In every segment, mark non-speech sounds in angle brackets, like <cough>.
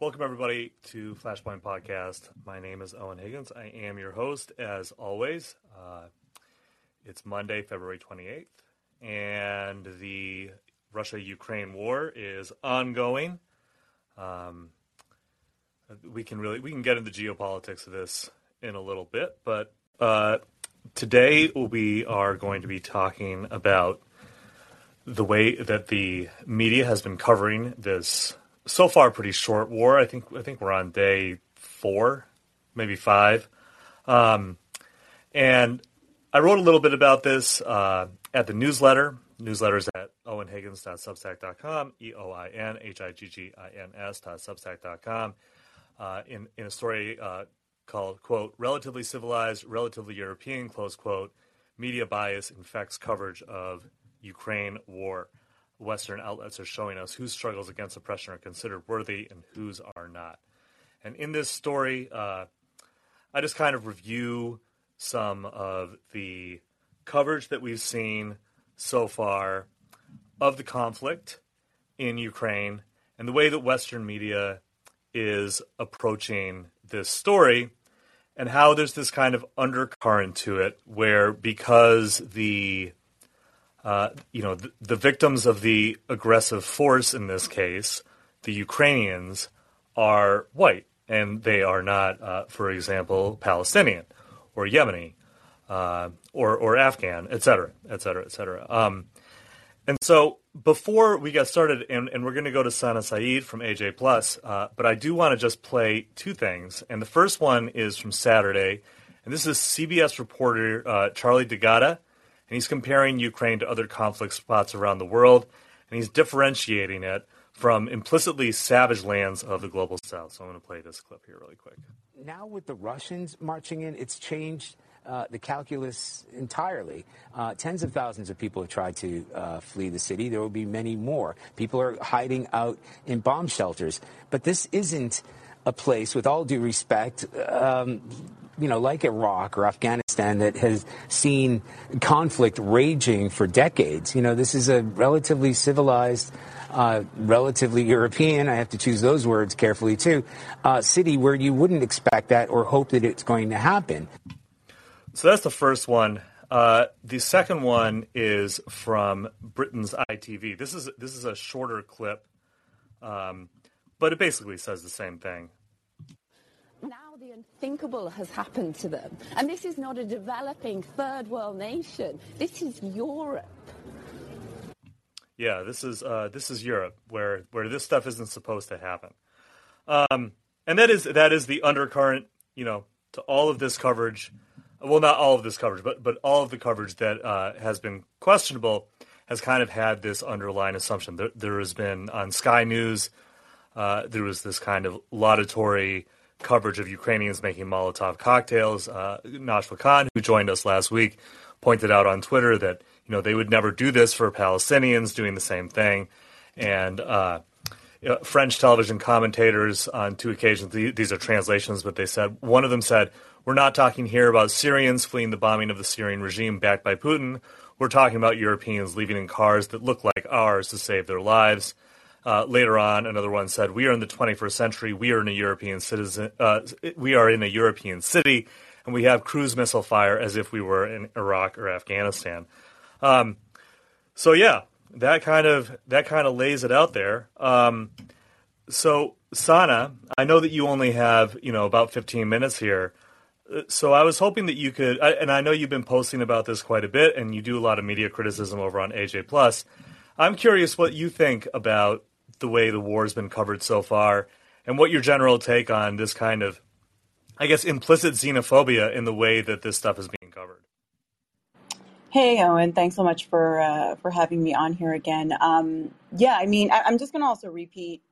Welcome, everybody, to Flashpoint Podcast. My name is Eoin Higgins. I am your host, as always. Uh, it's Monday, February 28th, and the Russia Ukraine war is ongoing. Um, we can really we can get into geopolitics of this in a little bit, but uh, today we are going to be talking about the way that the media has been covering this so far pretty short war. I think I think we're on day four, maybe five. Um, and I wrote a little bit about this uh, at the newsletter. Newsletters at eoinhiggins.substack.com, E O I N H I G G I N S.substack.com, uh, in, in a story uh, called, quote, Relatively Civilized, Relatively European, close quote, Media Bias Infects Coverage of Ukraine War. Western outlets are showing us whose struggles against oppression are considered worthy and whose are not. And in this story, uh, I just kind of review some of the coverage that we've seen so far of the conflict in Ukraine and the way that Western media is approaching this story and how there's this kind of undercurrent to it where because the uh, you know, the, the victims of the aggressive force in this case, the Ukrainians, are white, and they are not, uh, for example, Palestinian or Yemeni uh, or or Afghan, et cetera, et cetera, et cetera. Um, and so before we get started, and, and we're going to go to Sana Saeed from AJ Plus, uh, but I do want to just play two things. And the first one is from Saturday, and this is CBS reporter uh, Charlie D'Agata and he's comparing Ukraine to other conflict spots around the world, and he's differentiating it from implicitly savage lands of the global south. So I'm going to play this clip here really quick. Now, with the Russians marching in, it's changed uh, the calculus entirely. Uh, tens of thousands of people have tried to uh, flee the city. There will be many more. People are hiding out in bomb shelters. But this isn't a place, with all due respect, um, you know, like Iraq or Afghanistan that has seen conflict raging for decades. You know, this is a relatively civilized, uh, relatively European, I have to choose those words carefully too, uh, city where you wouldn't expect that or hope that it's going to happen. So that's the first one. Uh, the second one is from Britain's ITV. This is this is a shorter clip, um, but it basically says the same thing Now the unthinkable has happened to them. And this is not a developing third world nation. This is Europe. Yeah, this is uh, this is Europe, where where this stuff isn't supposed to happen. Um, and that is that is the undercurrent, you know, to all of this coverage. Well, not all of this coverage, but but all of the coverage that uh, has been questionable has kind of had this underlying assumption. There, there has been on Sky News, uh, there was this kind of laudatory coverage of Ukrainians making Molotov cocktails. Uh, Khan, who joined us last week, pointed out on Twitter that you know they would never do this for Palestinians doing the same thing, and uh, French television commentators on two occasions. These are translations, but they said one of them said, "We're not talking here about Syrians fleeing the bombing of the Syrian regime backed by Putin. We're talking about Europeans leaving in cars that look like ours to save their lives." Uh, later on, another one said, "We are in the 21st century. We are in a European citizen. Uh, we are in a European city, and we have cruise missile fire as if we were in Iraq or Afghanistan." Um, so yeah, that kind of that kind of lays it out there. Um, so Sana, I know that you only have you know about 15 minutes here. Uh, so I was hoping that you could, and I know you've been posting about this quite a bit, and you do a lot of media criticism over on AJ Plus. I'm curious what you think about the way the war has been covered so far, and what your general take on this kind of, I guess, implicit xenophobia in the way that this stuff is being covered. Hey, Eoin. Thanks so much for uh, for having me on here again. Um, yeah, I mean, I, am just going to also repeat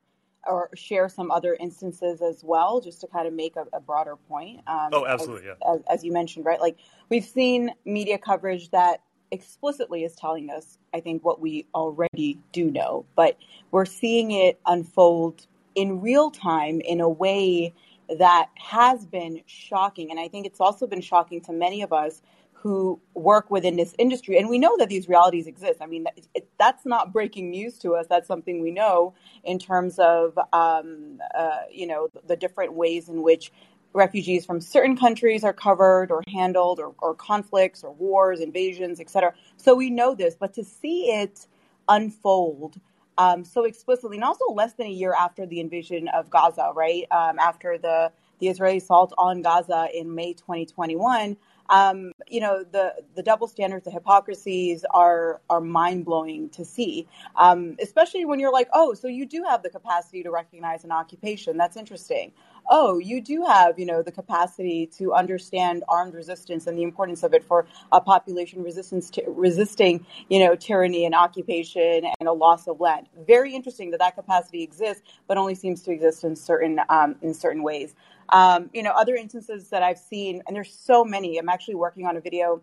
or share some other instances as well, just to kind of make a, a broader point. Um, oh, absolutely. As, yeah. As, as you mentioned, right? Like we've seen media coverage that explicitly is telling us, I think, what we already do know, but we're seeing it unfold in real time in a way that has been shocking. And I think it's also been shocking to many of us who work within this industry. And we know that these realities exist. I mean, it, that's not breaking news to us. That's something we know in terms of, um, uh, you know, the different ways in which refugees from certain countries are covered or handled or, or conflicts or wars, invasions, etc. So we know this, but to see it unfold um, so explicitly, and also less than a year after the invasion of Gaza, right? Um, after the the Israeli assault on Gaza in May 2021, um, you know the the double standards, the hypocrisies are are mind blowing to see, um, especially when you're like, oh, so you do have the capacity to recognize an occupation. That's interesting. Oh, you do have you know the capacity to understand armed resistance and the importance of it for a population resistance to, resisting you know tyranny and occupation and a loss of land. Very interesting that that capacity exists, but only seems to exist in certain um, in certain ways. Um, you know, other instances that I've seen, and there's so many. I'm actually working on a video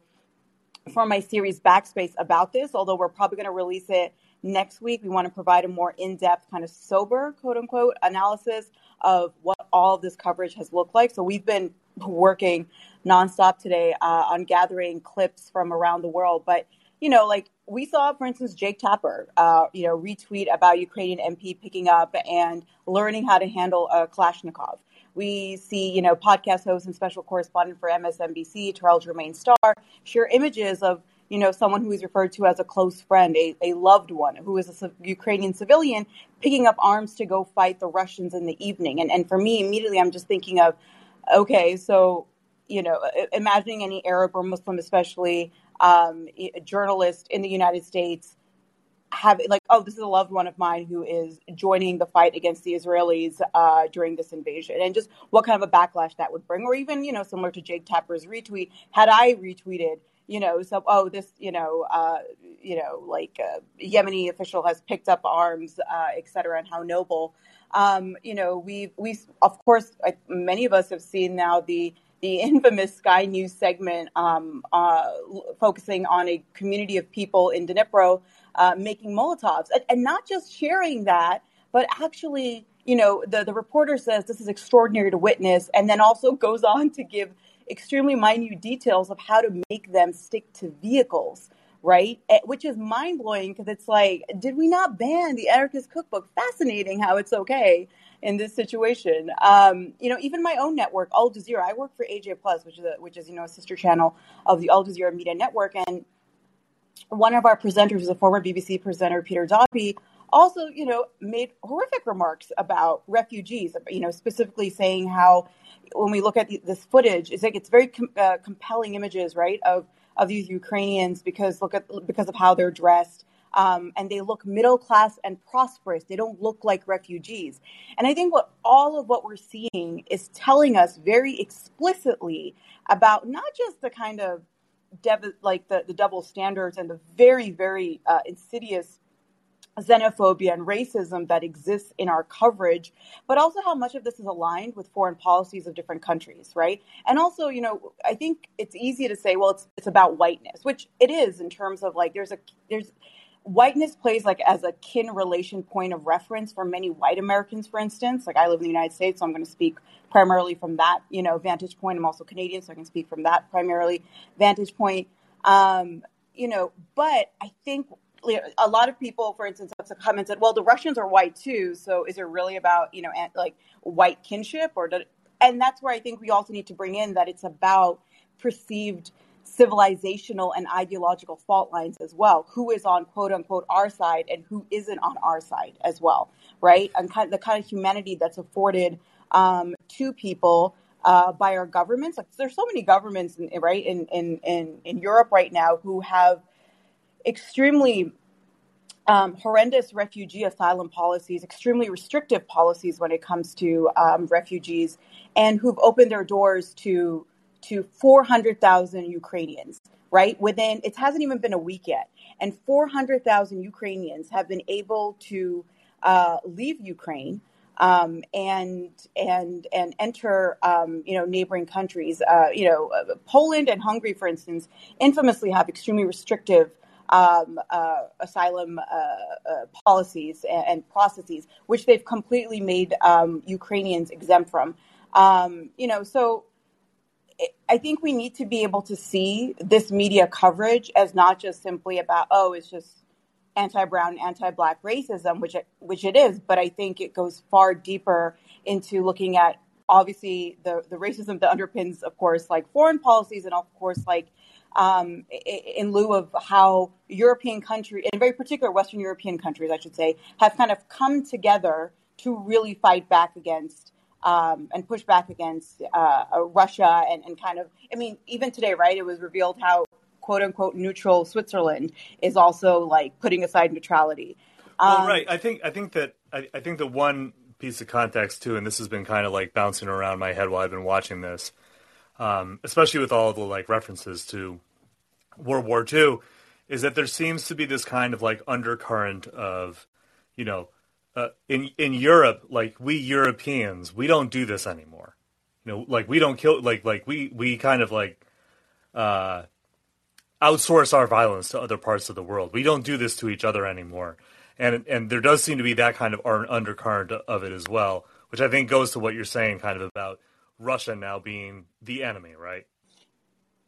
for my series Backspace about this, although we're probably going to release it next week. We want to provide a more in depth, kind of sober, quote unquote, analysis of what all of this coverage has looked like. So we've been working nonstop today uh, on gathering clips from around the world. But, you know, like we saw, for instance, Jake Tapper, uh, you know, retweet about Ukrainian MP picking up and learning how to handle a Kalashnikov. We see, you know, podcast host and special correspondent for MSNBC, Terrell Jermaine Starr, share images of, you know, someone who is referred to as a close friend, a, a loved one, who is a Ukrainian civilian picking up arms to go fight the Russians in the evening. And, and for me, immediately, I'm just thinking of, okay, so, you know, imagining any Arab or Muslim, especially um, a journalist in the United States have like, oh, this is a loved one of mine who is joining the fight against the Israelis uh, during this invasion, and just what kind of a backlash that would bring, or even you know, similar to Jake Tapper's retweet, had I retweeted, you know, so oh, this, you know, uh, you know, like a Yemeni official has picked up arms, uh, et cetera, and how noble. Um, you know, we we of course, many of us have seen now the the <laughs> infamous Sky News segment um, uh, focusing on a community of people in Dnipro uh, making Molotovs, and, and not just sharing that, but actually, you know, the, the reporter says this is extraordinary to witness, and then also <laughs> goes on to give extremely minute details of how to make them stick to vehicles, right? Eh, which is mind blowing because it's like, did we not ban the anarchist cookbook? Fascinating how it's okay in this situation. Um, you know, even my own network, Al Jazeera. I work for AJ Plus, which is a, which is you know a sister channel of the Al Jazeera Media Network, and one of our presenters is a former BBC presenter, Peter Dobbie, also, you know, made horrific remarks about refugees, you know, specifically saying how when we look at this footage, it's like it's very com- uh, compelling images, right, of of these Ukrainians because look at because of how they're dressed. Um, and they look middle class and prosperous. They don't look like refugees. And I think what all of what we're seeing is telling us very explicitly about not just the kind of dev- like the, the double standards and the very, very uh, insidious xenophobia and racism that exists in our coverage, but also how much of this is aligned with foreign policies of different countries, right? And also, you know, I think it's easy to say, well, it's it's about whiteness, which it is in terms of like there's a there's whiteness plays like as a kin relation point of reference for many white Americans, for instance. Like I live in the United States, so I'm going to speak primarily from that, you know, vantage point. I'm also Canadian, so I can speak from that primarily vantage point. Um, you know, but I think a lot of people, for instance, have commented, well, the Russians are white too, so is it really about, you know, like white kinship or, and that's where I think we also need to bring in that it's about perceived civilizational and ideological fault lines as well. Who is on quote unquote our side and who isn't on our side as well, right? And kind of the kind of humanity that's afforded um, to people uh, by our governments. Like there's so many governments, in, right, in in in Europe right now who have extremely um, horrendous refugee asylum policies, extremely restrictive policies when it comes to um, refugees, and who've opened their doors to to 400,000 Ukrainians, right? Within, it hasn't even been a week yet. And 400,000 Ukrainians have been able to uh, leave Ukraine um, and and and enter um, you know neighboring countries. Uh, you know, uh, Poland and Hungary, for instance, infamously have extremely restrictive um, uh, asylum uh, uh, policies and, and, processes, which they've completely made um, Ukrainians exempt from. Um, you know, so I think we need to be able to see this media coverage as not just simply about, oh, it's just anti-brown, anti-black racism, which it, which it is, but I think it goes far deeper into looking at obviously the the racism that underpins, of course, like foreign policies, and of course, like um, in lieu of how European countries, in very particular Western European countries, I should say, have kind of come together to really fight back against um, and push back against uh, Russia and, and kind of, I mean, even today, right, it was revealed how quote unquote neutral Switzerland is also like putting aside neutrality. Um, well, right. I think I think that I, I, think the one piece of context too, and this has been kind of like bouncing around my head while I've been watching this, um, especially with all the like references to World War II, is that there seems to be this kind of like undercurrent of, you know, uh, in in Europe, like we Europeans, we don't do this anymore. You know, like we don't kill, like like we we kind of like uh, outsource our violence to other parts of the world. We don't do this to each other anymore, and and there does seem to be that kind of undercurrent of it as well, which I think goes to what you're saying, kind of about Russia now being the enemy, right?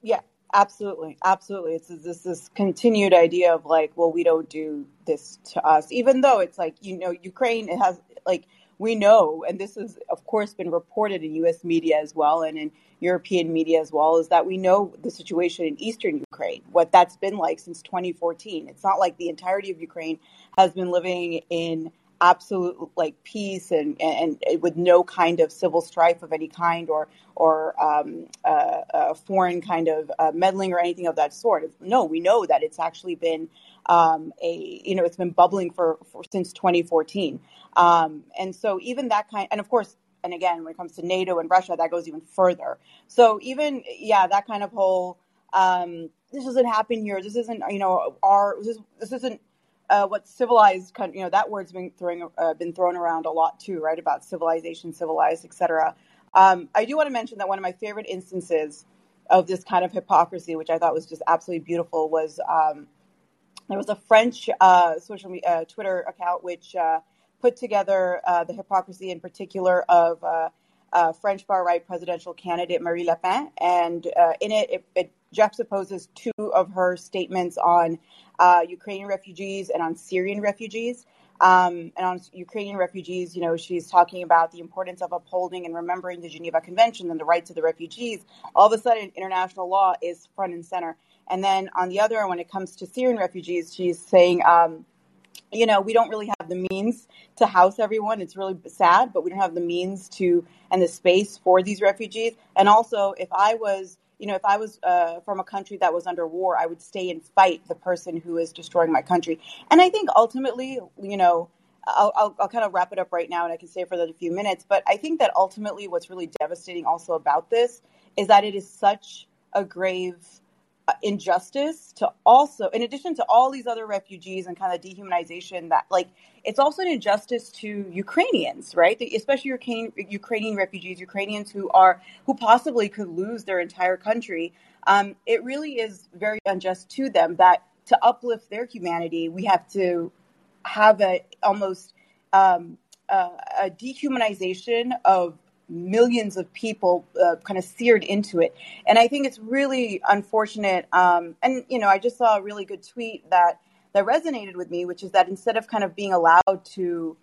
Yeah, Absolutely, absolutely. It's this this continued idea of like, well, we don't do this to us, even though it's like you know, Ukraine it has like we know, and this has of course been reported in U.S. media as well and in European media as well, is that we know the situation in eastern Ukraine, what that's been like since 2014. It's not like the entirety of Ukraine has been living in absolute like peace and, and, and with no kind of civil strife of any kind or or um, uh, uh, foreign kind of uh, meddling or anything of that sort. No, we know that it's actually been um, a you know it's been bubbling for, for since 2014, um, and so even that kind and of course. And again, when it comes to NATO and Russia, that goes even further. So even, yeah, that kind of whole, um, this doesn't happen here. This isn't, you know, our, this, this isn't uh, what civilized country, you know, that word's been throwing uh, been thrown around a lot too, right? About civilization, civilized, etc. Um, I do want to mention that one of my favorite instances of this kind of hypocrisy, which I thought was just absolutely beautiful, was um, there was a French uh, social media, uh, Twitter account which uh, put together uh, the hypocrisy in particular of French far right presidential candidate Marine Le Pen, and in it, it, it juxtaposes two of her statements on uh, Ukrainian refugees and on Syrian refugees. Um, and on Ukrainian refugees, you know, she's talking about the importance of upholding and remembering the Geneva Convention and the rights of the refugees. All of a sudden, international law is front and center. And then on the other, when it comes to Syrian refugees, she's saying, um, you know, we don't really have the means to house everyone. It's really sad, but we don't have the means to and the space for these refugees. And also, if I was you know, if I was uh, from a country that was under war, I would stay and fight the person who is destroying my country. And I think ultimately, you know, I'll, I'll, I'll kind of wrap it up right now and I can stay for a few minutes. But I think that ultimately what's really devastating also about this is that it is such a grave injustice to also, in addition to all these other refugees and kind of dehumanization, that like it's also an injustice to Ukrainians, right? Especially Ukrainian, Ukrainian refugees, Ukrainians who are who possibly could lose their entire country. Um, it really is very unjust to them that to uplift their humanity, we have to have a almost um, uh, a dehumanization of millions of people uh, kind of seared into it. And I think it's really unfortunate. Um, and, you know, I just saw a really good tweet that, that resonated with me, which is that instead of kind of being allowed to,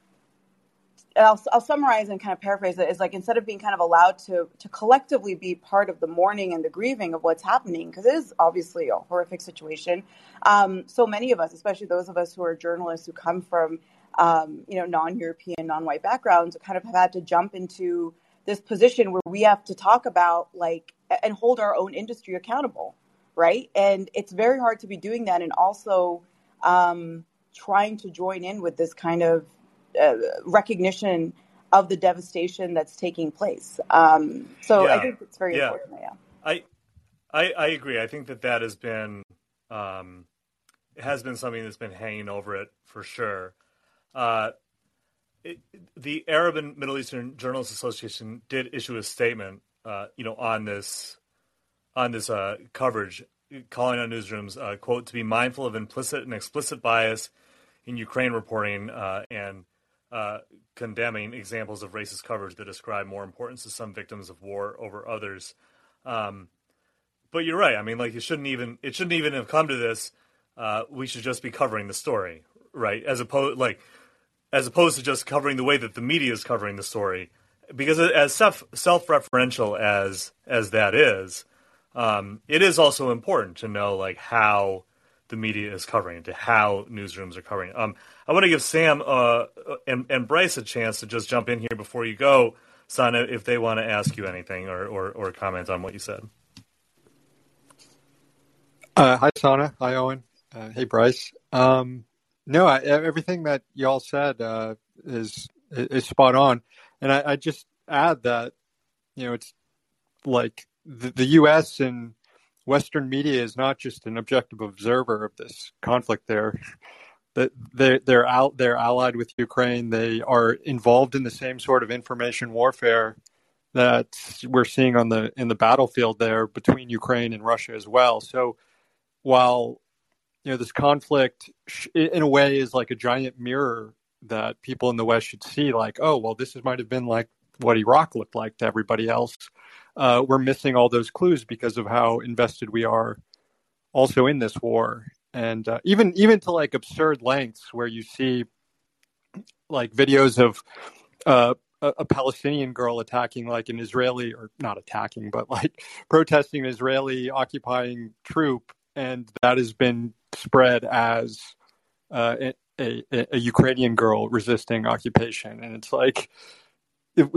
I'll, I'll summarize and kind of paraphrase it, is like instead of being kind of allowed to, to collectively be part of the mourning and the grieving of what's happening, because it is obviously a horrific situation. Um, so many of us, especially those of us who are journalists who come from, um, you know, non-European, non-white backgrounds, kind of have had to jump into this position where we have to talk about like and hold our own industry accountable, right? And it's very hard to be doing that and also um, trying to join in with this kind of uh, recognition of the devastation that's taking place. Um, so yeah. I think it's very yeah. important. Yeah, I, I, I agree. I think that that has been um, has been something that's been hanging over it for sure. Uh, the Arab and Middle Eastern Journalists Association did issue a statement, uh, you know, on this on this uh, coverage, calling on newsrooms, uh, quote, to be mindful of implicit and explicit bias in Ukraine reporting uh, and uh, condemning examples of racist coverage that ascribe more importance to some victims of war over others. Um, but you're right. I mean, like it shouldn't even it shouldn't even have come to this. Uh, we should just be covering the story, right? As opposed like as opposed to just covering the way that the media is covering the story, because as self self referential as as that is, um, it is also important to know like how the media is covering it, to how newsrooms are covering it. Um, I want to give Sam uh, and, and Bryce a chance to just jump in here before you go, Sana, if they want to ask you anything or, or, or comment on what you said. Uh, hi, Sana. Hi, Eoin. Uh, hey, Bryce. Um, no, I, everything that y'all said uh, is is spot on, and I, I, just add that you know it's like the, the U.S. and Western media is not just an objective observer of this conflict. There, that they they're out they're allied with Ukraine. They are involved in the same sort of information warfare that we're seeing on the in the battlefield there between Ukraine and Russia as well. So while you know this conflict in a way is like a giant mirror that people in the west should see like oh well this might have been like what iraq looked like to everybody else. Uh, we're missing all those clues because of how invested we are also in this war. And uh, even even to like absurd lengths where you see like videos of uh, a, a, Palestinian girl attacking like an Israeli or not attacking but like <laughs> protesting an Israeli occupying troop. And that has been spread as uh, a, a, a, Ukrainian girl resisting occupation, and it's like it,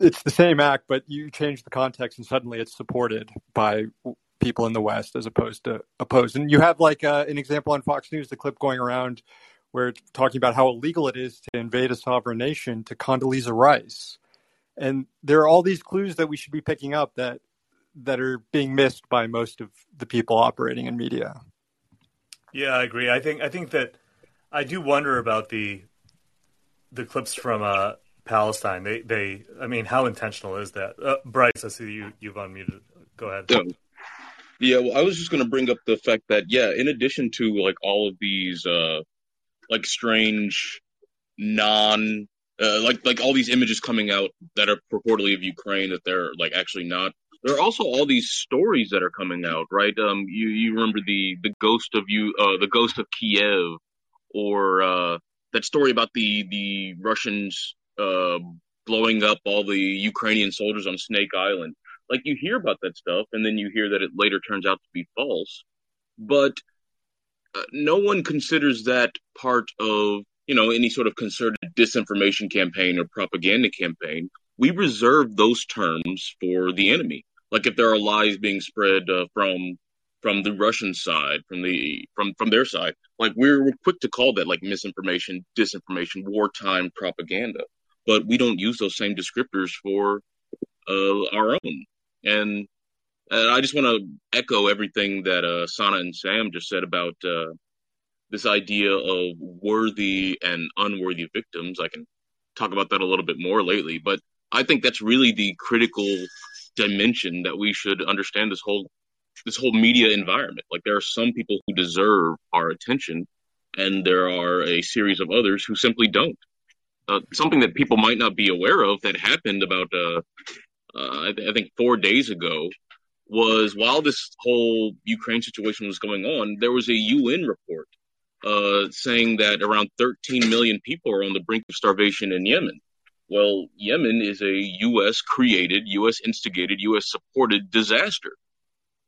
it's the same act, but you change the context, and suddenly it's supported by people in the West as opposed to opposed. And you have like uh, an example on Fox News, the clip going around where it's talking about how illegal it is to invade a sovereign nation to Condoleezza Rice. And there are all these clues that we should be picking up that that are being missed by most of the people operating in media. Yeah, I agree. I think I think that I do wonder about the the clips from uh, Palestine. They they I mean, how intentional is that? Uh, Bryce, I see you you've unmuted. Go ahead. Yeah. Yeah, well, I was just going to bring up the fact that yeah, in addition to like all of these uh like strange non uh, like like all these images coming out that are purportedly of Ukraine that they're like actually not there are also all these stories that are coming out, right? Um, you you remember the the ghost of you, uh, the ghost of Kiev, or uh, that story about the the Russians uh, blowing up all the Ukrainian soldiers on Snake Island. Like you hear about that stuff, and then you hear that it later turns out to be false, but uh, no one considers that part of you know any sort of concerted disinformation campaign or propaganda campaign we reserve those terms for the enemy like if there are lies being spread uh, from from the Russian side, from the from from their side, like we're, we're quick to call that like misinformation, disinformation, wartime propaganda, but we don't use those same descriptors for uh, our own. And uh, I just want to echo everything that uh, Sana and Sam just said about uh, this idea of worthy and unworthy victims. I can talk about that a little bit more lately, but I think that's really the critical dimension that we should understand this whole this whole media environment. Like there are some people who deserve our attention, and there are a series of others who simply don't. Uh, something that people might not be aware of that happened about uh, uh, I, th- I, think four days ago was while this whole Ukraine situation was going on, there was a UN report uh, saying that around 13 million people are on the brink of starvation in Yemen. Well, Yemen is a U.S. created, U.S. instigated, U.S. supported disaster.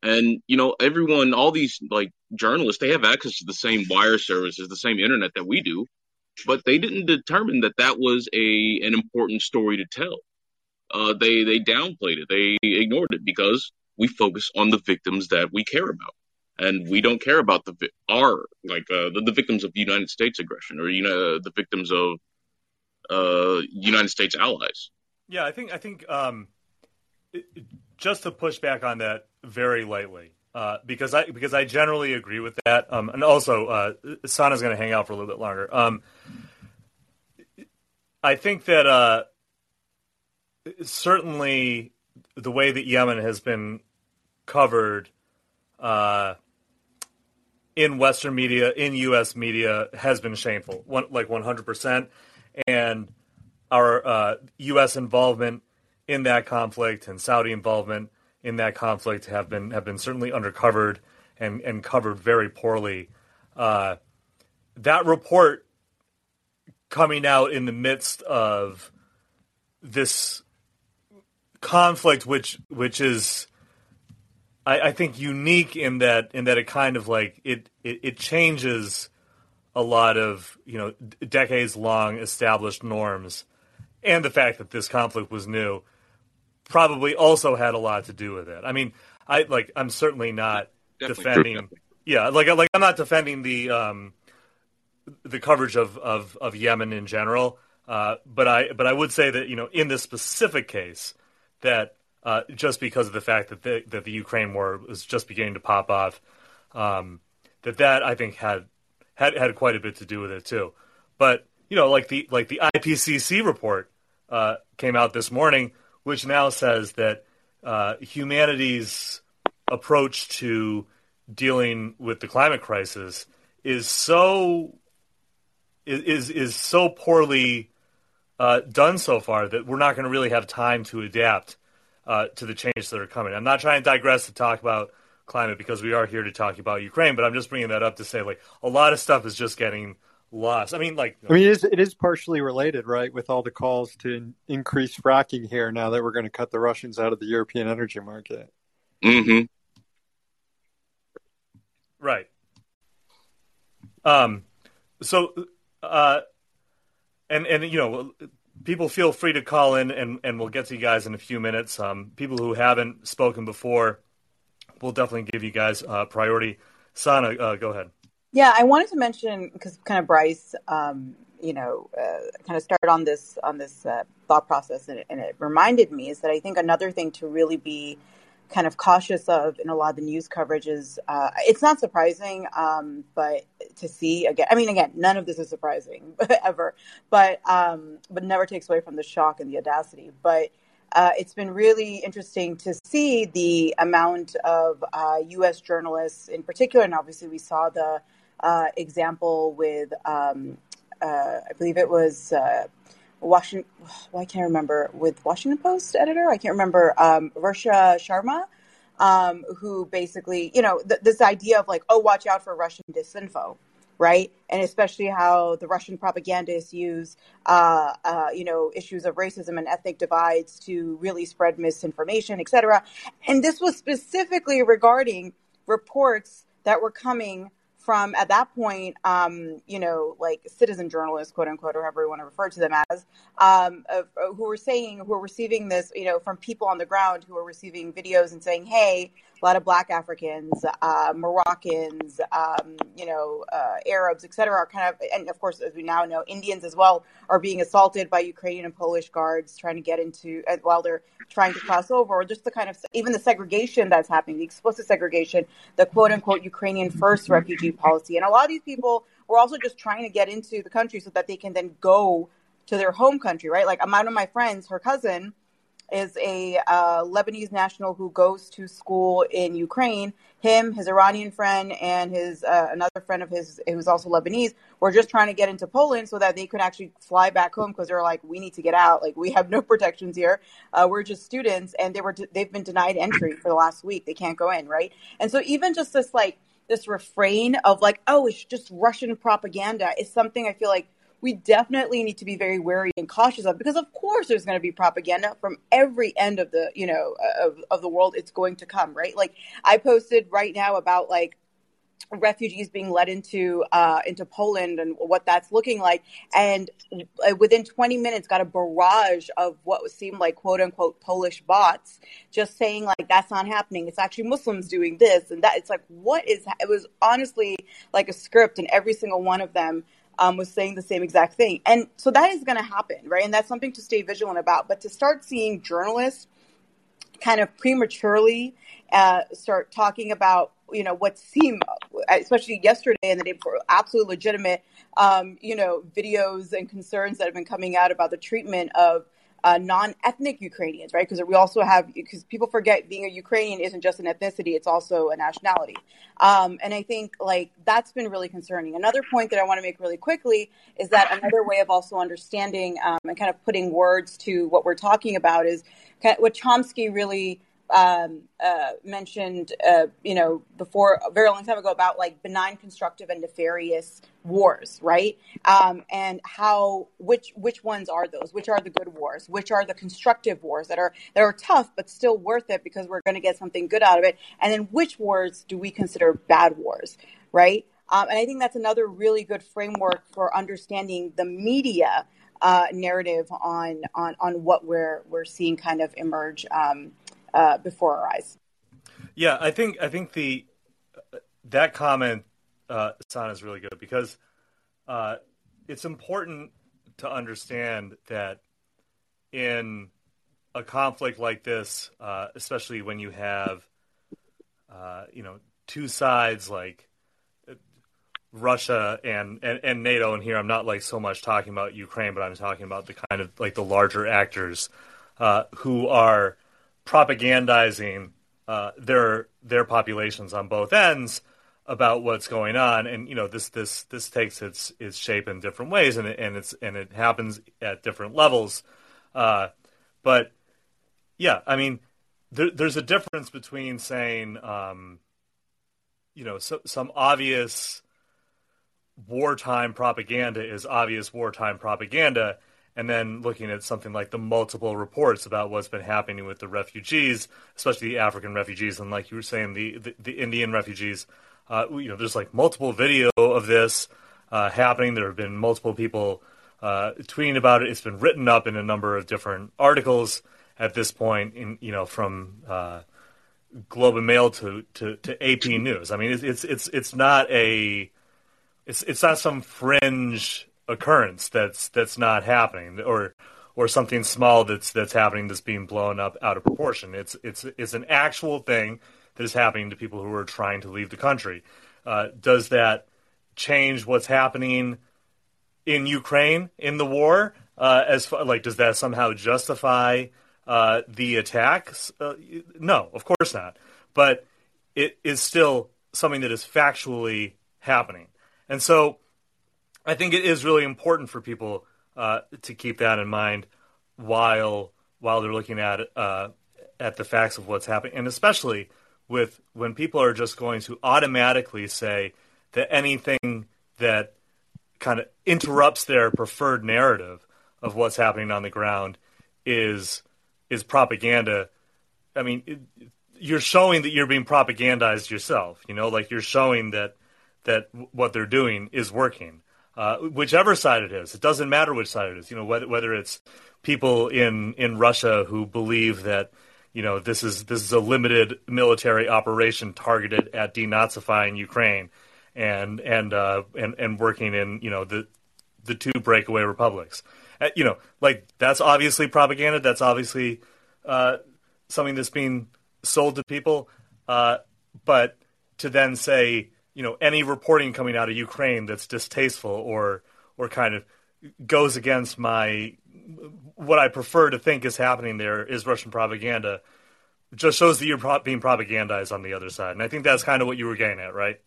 And, you know, everyone, all these like journalists, they have access to the same wire services, the same internet that we do, but they didn't determine that that was a, an important story to tell. Uh, they, they downplayed it. They ignored it because we focus on the victims that we care about. And we don't care about the, our, like, uh, the, the victims of United States aggression or, you know, the victims of uh, United States allies. Yeah, I think I think um, just to push back on that very lightly, uh, because I because I generally agree with that, um, and also uh, Sana's going to hang out for a little bit longer. Um, I think that uh, certainly the way that Yemen has been covered uh, in Western media, in U.S. media, has been shameful, one, like 100 percent and our uh, U.S. involvement in that conflict and Saudi involvement in that conflict have been have been certainly undercovered and and covered very poorly. Uh, that report coming out in the midst of this conflict, which which is I, think unique in that in that it kind of like it it, it changes a lot of you know decades long established norms, and the fact that this conflict was new probably also had a lot to do with it. I mean, I like I'm certainly not Definitely defending. True. Yeah, like like I'm not defending the um, the coverage of, of, of Yemen in general, uh, but I but I would say that you know in this specific case that uh, just because of the fact that the, that the Ukraine war was just beginning to pop off, um, that that I think had had had quite a bit to do with it too. But you know, like the like the IPCC report uh, came out this morning, which now says that uh, humanity's approach to dealing with the climate crisis is so is is so poorly uh, done so far that we're not going to really have time to adapt uh, to the changes that are coming. I'm not trying to digress to talk about climate because we are here to talk about Ukraine, but I'm just bringing that up to say like a lot of stuff is just getting lost. I mean, like I mean, it is, it is partially related, right, with all the calls to increase fracking here now that we're going to cut the Russians out of the European energy market. Mm-hmm. Right. Um. So, uh, and and you know, people feel free to call in, and and we'll get to you guys in a few minutes. Um, people who haven't spoken before, we'll definitely give you guys uh, priority. Sana, uh, go ahead. Yeah, I wanted to mention because kind of Bryce, um, you know, uh, kind of started on this on this uh, thought process, and, and, it reminded me is that I think another thing to really be kind of cautious of in a lot of the news coverage is uh, it's not surprising, um, but to see again, I mean, again, none of this is surprising <laughs> ever, but um, but never takes away from the shock and the audacity, but. Uh, it's been really interesting to see the amount of uh, U.S. journalists, in particular, and obviously we saw the uh, example with, um, uh, I believe it was uh, Washington. <sighs> Well, I can't remember with Washington Post editor. I can't remember um, Varsha Sharma, um, who basically, you know, th- this idea of like, oh, watch out for Russian disinfo, right? And especially how the Russian propagandists use, uh, uh, you know, issues of racism and ethnic divides to really spread misinformation, etc. And this was specifically regarding reports that were coming from at that point, um, you know, like citizen journalists, quote unquote, or however you want to refer to them as, um, of, uh, who were saying, who were receiving this, you know, from people on the ground who were receiving videos and saying, hey, a lot of black Africans, uh, Moroccans, um, you know, uh, Arabs, etc., are kind of, and of course, as we now know, Indians as well are being assaulted by Ukrainian and Polish guards trying to get into, uh, while they're trying to cross over, or just the kind of, even the segregation that's happening, the explicit segregation, the quote unquote Ukrainian first refugee policy. And a lot of these people were also just trying to get into the country so that they can then go to their home country, right? Like, one of my friends, her cousin, is a uh, Lebanese national who goes to school in Ukraine. Him, his Iranian friend, and his uh, another friend of his who's also Lebanese were just trying to get into Poland so that they could actually fly back home because they're like, we need to get out. Like we have no <laughs> protections here. Uh, we're just students, and they were they've been denied entry for the last week. They can't go in, right? And so even just this like this refrain of like, oh, it's just Russian propaganda is something I feel like we definitely need to be very wary and cautious of because of course there's going to be propaganda from every end of the you know of, of the world it's going to come right like i posted right now about like refugees being led into uh, into Poland and what that's looking like, and uh, within 20 minutes got a barrage of what seemed like quote unquote Polish bots just saying like that's not happening. It's actually Muslims doing this and that. It's like what is? It was honestly like a script, and every single one of them um, was saying the same exact thing. And so that is going to happen, right? And that's something to stay vigilant about. But to start seeing journalists kind of prematurely uh, start talking about, you know, what seem, especially yesterday and the day before, absolutely legitimate, um, you know, videos and concerns that have been coming out about the treatment of uh, non-ethnic Ukrainians, right? Because we also have because people forget being a Ukrainian isn't just an ethnicity; it's also a nationality. Um, and I think like that's been really concerning. Another point that I want to make really quickly is that another way of also understanding um, and kind of putting words to what we're talking about is what Chomsky really um, uh, mentioned, uh, you know, before a very long time ago about like benign, constructive, and nefarious wars, right? Um, and how which which ones are those? Which are the good wars? Which are the constructive wars that are that are tough but still worth it because we're going to get something good out of it? And then which wars do we consider bad wars, right? Um, and I think that's another really good framework for understanding the media uh, narrative on on on what we're we're seeing kind of emerge um, uh, before our eyes. Yeah, I think I think the that comment, uh, Sana, is really good because uh, it's important to understand that in a conflict like this, uh, especially when you have, uh, you know, two sides like Russia and, and, and NATO, and here I'm not like so much talking about Ukraine, but I'm talking about the kind of like the larger actors uh, who are propagandizing uh, their their populations on both ends about what's going on, and you know this this this takes its its shape in different ways, and it, and it's and it happens at different levels. Uh, but yeah, I mean, there, there's a difference between saying, um, you know, so, some obvious wartime propaganda is obvious wartime propaganda and then looking at something like the multiple reports about what's been happening with the refugees, especially the African refugees, and like you were saying, the the, the Indian refugees. Uh, you know, there's like multiple video of this uh, happening. There have been multiple people uh, tweeting about it. It's been written up in a number of different articles at this point. In you know, from uh, Globe and Mail to, to, to AP News. I mean, it's it's it's it's not a it's it's not some fringe occurrence that's that's not happening or or something small that's that's happening that's being blown up out of proportion. It's it's it's an actual thing that is happening to people who are trying to leave the country. Uh, does that change what's happening in Ukraine in the war? Uh, as far, like, does that somehow justify uh, the attacks? Uh, no, of course not. But it is still something that is factually happening, and so I think it is really important for people uh, to keep that in mind while while they're looking at uh, at the facts of what's happening, and especially with when people are just going to automatically say that anything that kind of interrupts their preferred narrative of what's happening on the ground is is propaganda. I mean, it, you're showing that you're being propagandized yourself. You know, like you're showing that that what they're doing is working uh, whichever side it is. It doesn't matter which side it is. You know, whether, whether it's people in, in Russia who believe that you know this is this is a limited military operation targeted at denazifying Ukraine and and uh, and and working in you know the the two breakaway republics. Uh, you know, like that's obviously propaganda. That's obviously uh, something that's being sold to people. Uh, but to then say you know any reporting coming out of Ukraine that's distasteful or or kind of goes against my what I prefer to think is happening there is Russian propaganda. It just shows that you're pro- being propagandized on the other side, and I think that's kind of what you were getting at, right?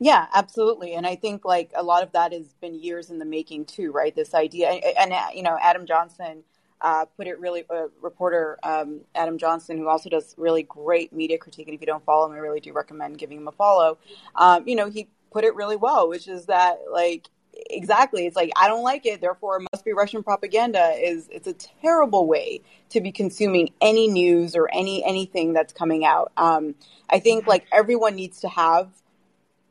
Yeah, absolutely, and I think like a lot of that has been years in the making too, right? This idea, and, and you know, Adam Johnson uh, put it really, uh, reporter um, Adam Johnson, who also does really great media critique. And if you don't follow him, I really do recommend giving him a follow. Um, you know, he put it really well, which is that like exactly it's like i don't like it therefore it must be russian propaganda is it's a terrible way to be consuming any news or any anything that's coming out um, i think like everyone needs to have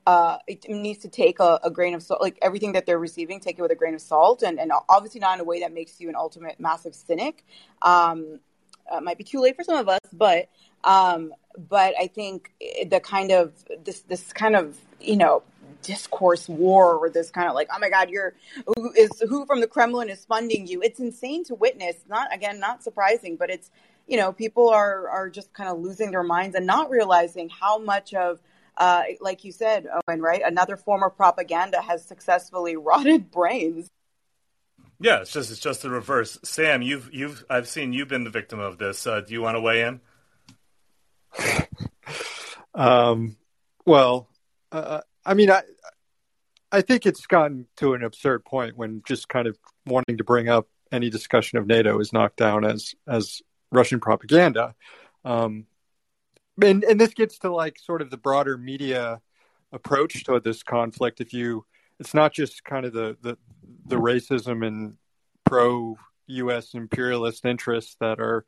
uh, it needs to take a, a, grain of salt, like everything that they're receiving, take it with a grain of salt, and, and obviously not in a way that makes you an ultimate massive cynic. Um, uh, might be too late for some of us, but um, but I think the kind of this this kind of you know discourse war or this kind of like oh my god you're who is who from the Kremlin is funding you? It's insane to witness. Not again, not surprising, but it's you know people are are just kind of losing their minds and not realizing how much of uh, like you said, Eoin, right? Another form of propaganda has successfully <laughs> rotted brains. Yeah, it's just it's just the reverse. Sam, you've you've I've seen you've been the victim of this. Uh, do you want to weigh in? <laughs> um, well, uh, I mean, I I think it's gotten to an absurd point when just kind of wanting to bring up any discussion of NATO is knocked down as as Russian propaganda. Um, and and this gets to like sort of the broader media approach to this conflict. If you, it's not just kind of the the, the racism and pro U.S. imperialist interests that are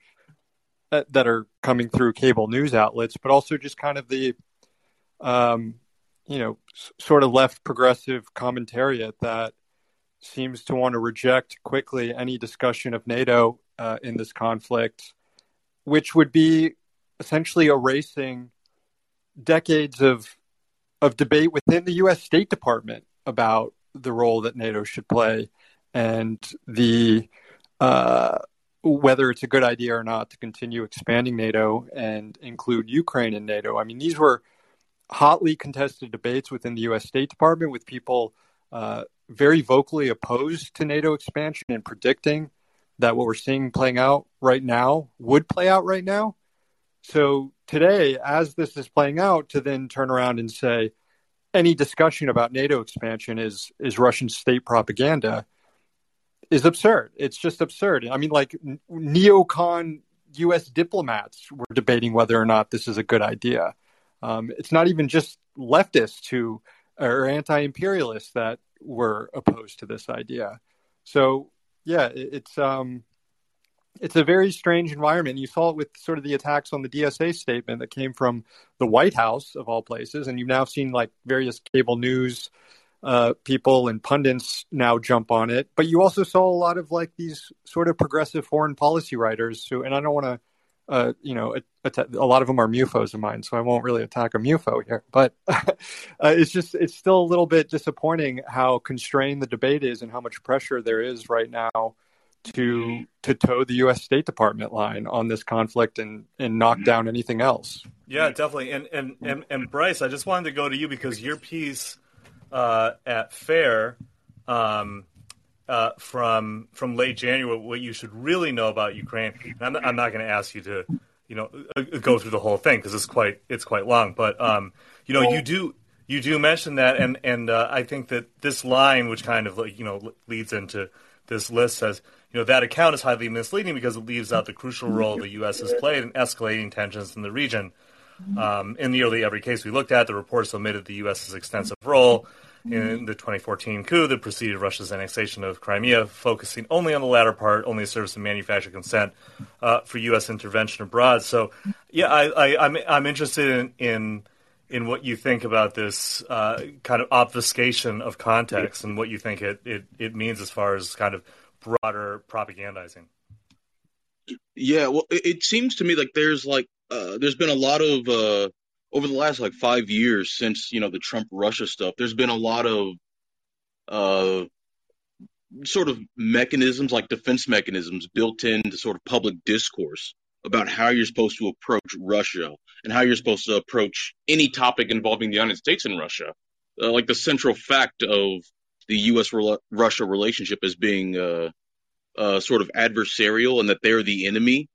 that are coming through cable news outlets, but also just kind of the, um, you know, s- sort of left progressive commentariat that seems to want to reject quickly any discussion of NATO uh, in this conflict, which would be essentially erasing decades of of debate within the U.S. State Department about the role that NATO should play and the uh, whether it's a good idea or not to continue expanding NATO and include Ukraine in NATO. I mean, these were hotly contested debates within the U.S. State Department with people uh, very vocally opposed to NATO expansion and predicting that what we're seeing playing out right now would play out right now. So today, as this is playing out, to then turn around and say any discussion about NATO expansion is is Russian state propaganda is absurd. It's just absurd. I mean, like neocon U.S. diplomats were debating whether or not this is a good idea. Um, it's not even just leftists who or anti-imperialists that were opposed to this idea. So yeah, it, it's um, it's a very strange environment. You saw it with sort of the attacks on the DSA statement that came from the White House of all places, and you've now seen like various cable news uh, people and pundits now jump on it. But you also saw a lot of like these sort of progressive foreign policy writers who, and I don't want to, uh, you know, a, a, lot of them are MUFOs of mine, so I won't really attack a MUFO here. But <laughs> uh, it's just, it's still a little bit disappointing how constrained the debate is and how much pressure there is right now to to toe the U.S. State Department line on this conflict and and knock down anything else. Yeah, definitely. And and and, and Bryce, I just wanted to go to you because your piece uh, at FAIR um, uh, from from late January what you should really know about Ukraine. I'm, I'm not going to ask you to you know uh, go through the whole thing because it's quite it's quite long. But um, you know you do you do mention that, and and uh, I think that this line, which kind of you know leads into this list, says you know that account is highly misleading because it leaves out the crucial role the U.S. has played in escalating tensions in the region. Um, in nearly every case we looked at, the reports omitted the U.S.'s extensive role in the 2014 coup that preceded Russia's annexation of Crimea, focusing only on the latter part, only serves to manufacture consent uh, for U.S. intervention abroad. So, yeah, I, am I'm, I'm interested in, in in what you think about this uh, kind of obfuscation of context and what you think it, it, it means as far as kind of broader propagandizing. Yeah, well, it, it seems to me like there's like uh, there's been a lot of uh, over the last like five years since you know the Trump Russia stuff. There's been a lot of uh, sort of mechanisms like defense mechanisms built into sort of public discourse about how you're supposed to approach Russia and how you're supposed to approach any topic involving the United States and Russia. Uh, like the central fact of the U.S. Russia relationship as being uh, uh, sort of adversarial and that they're the enemy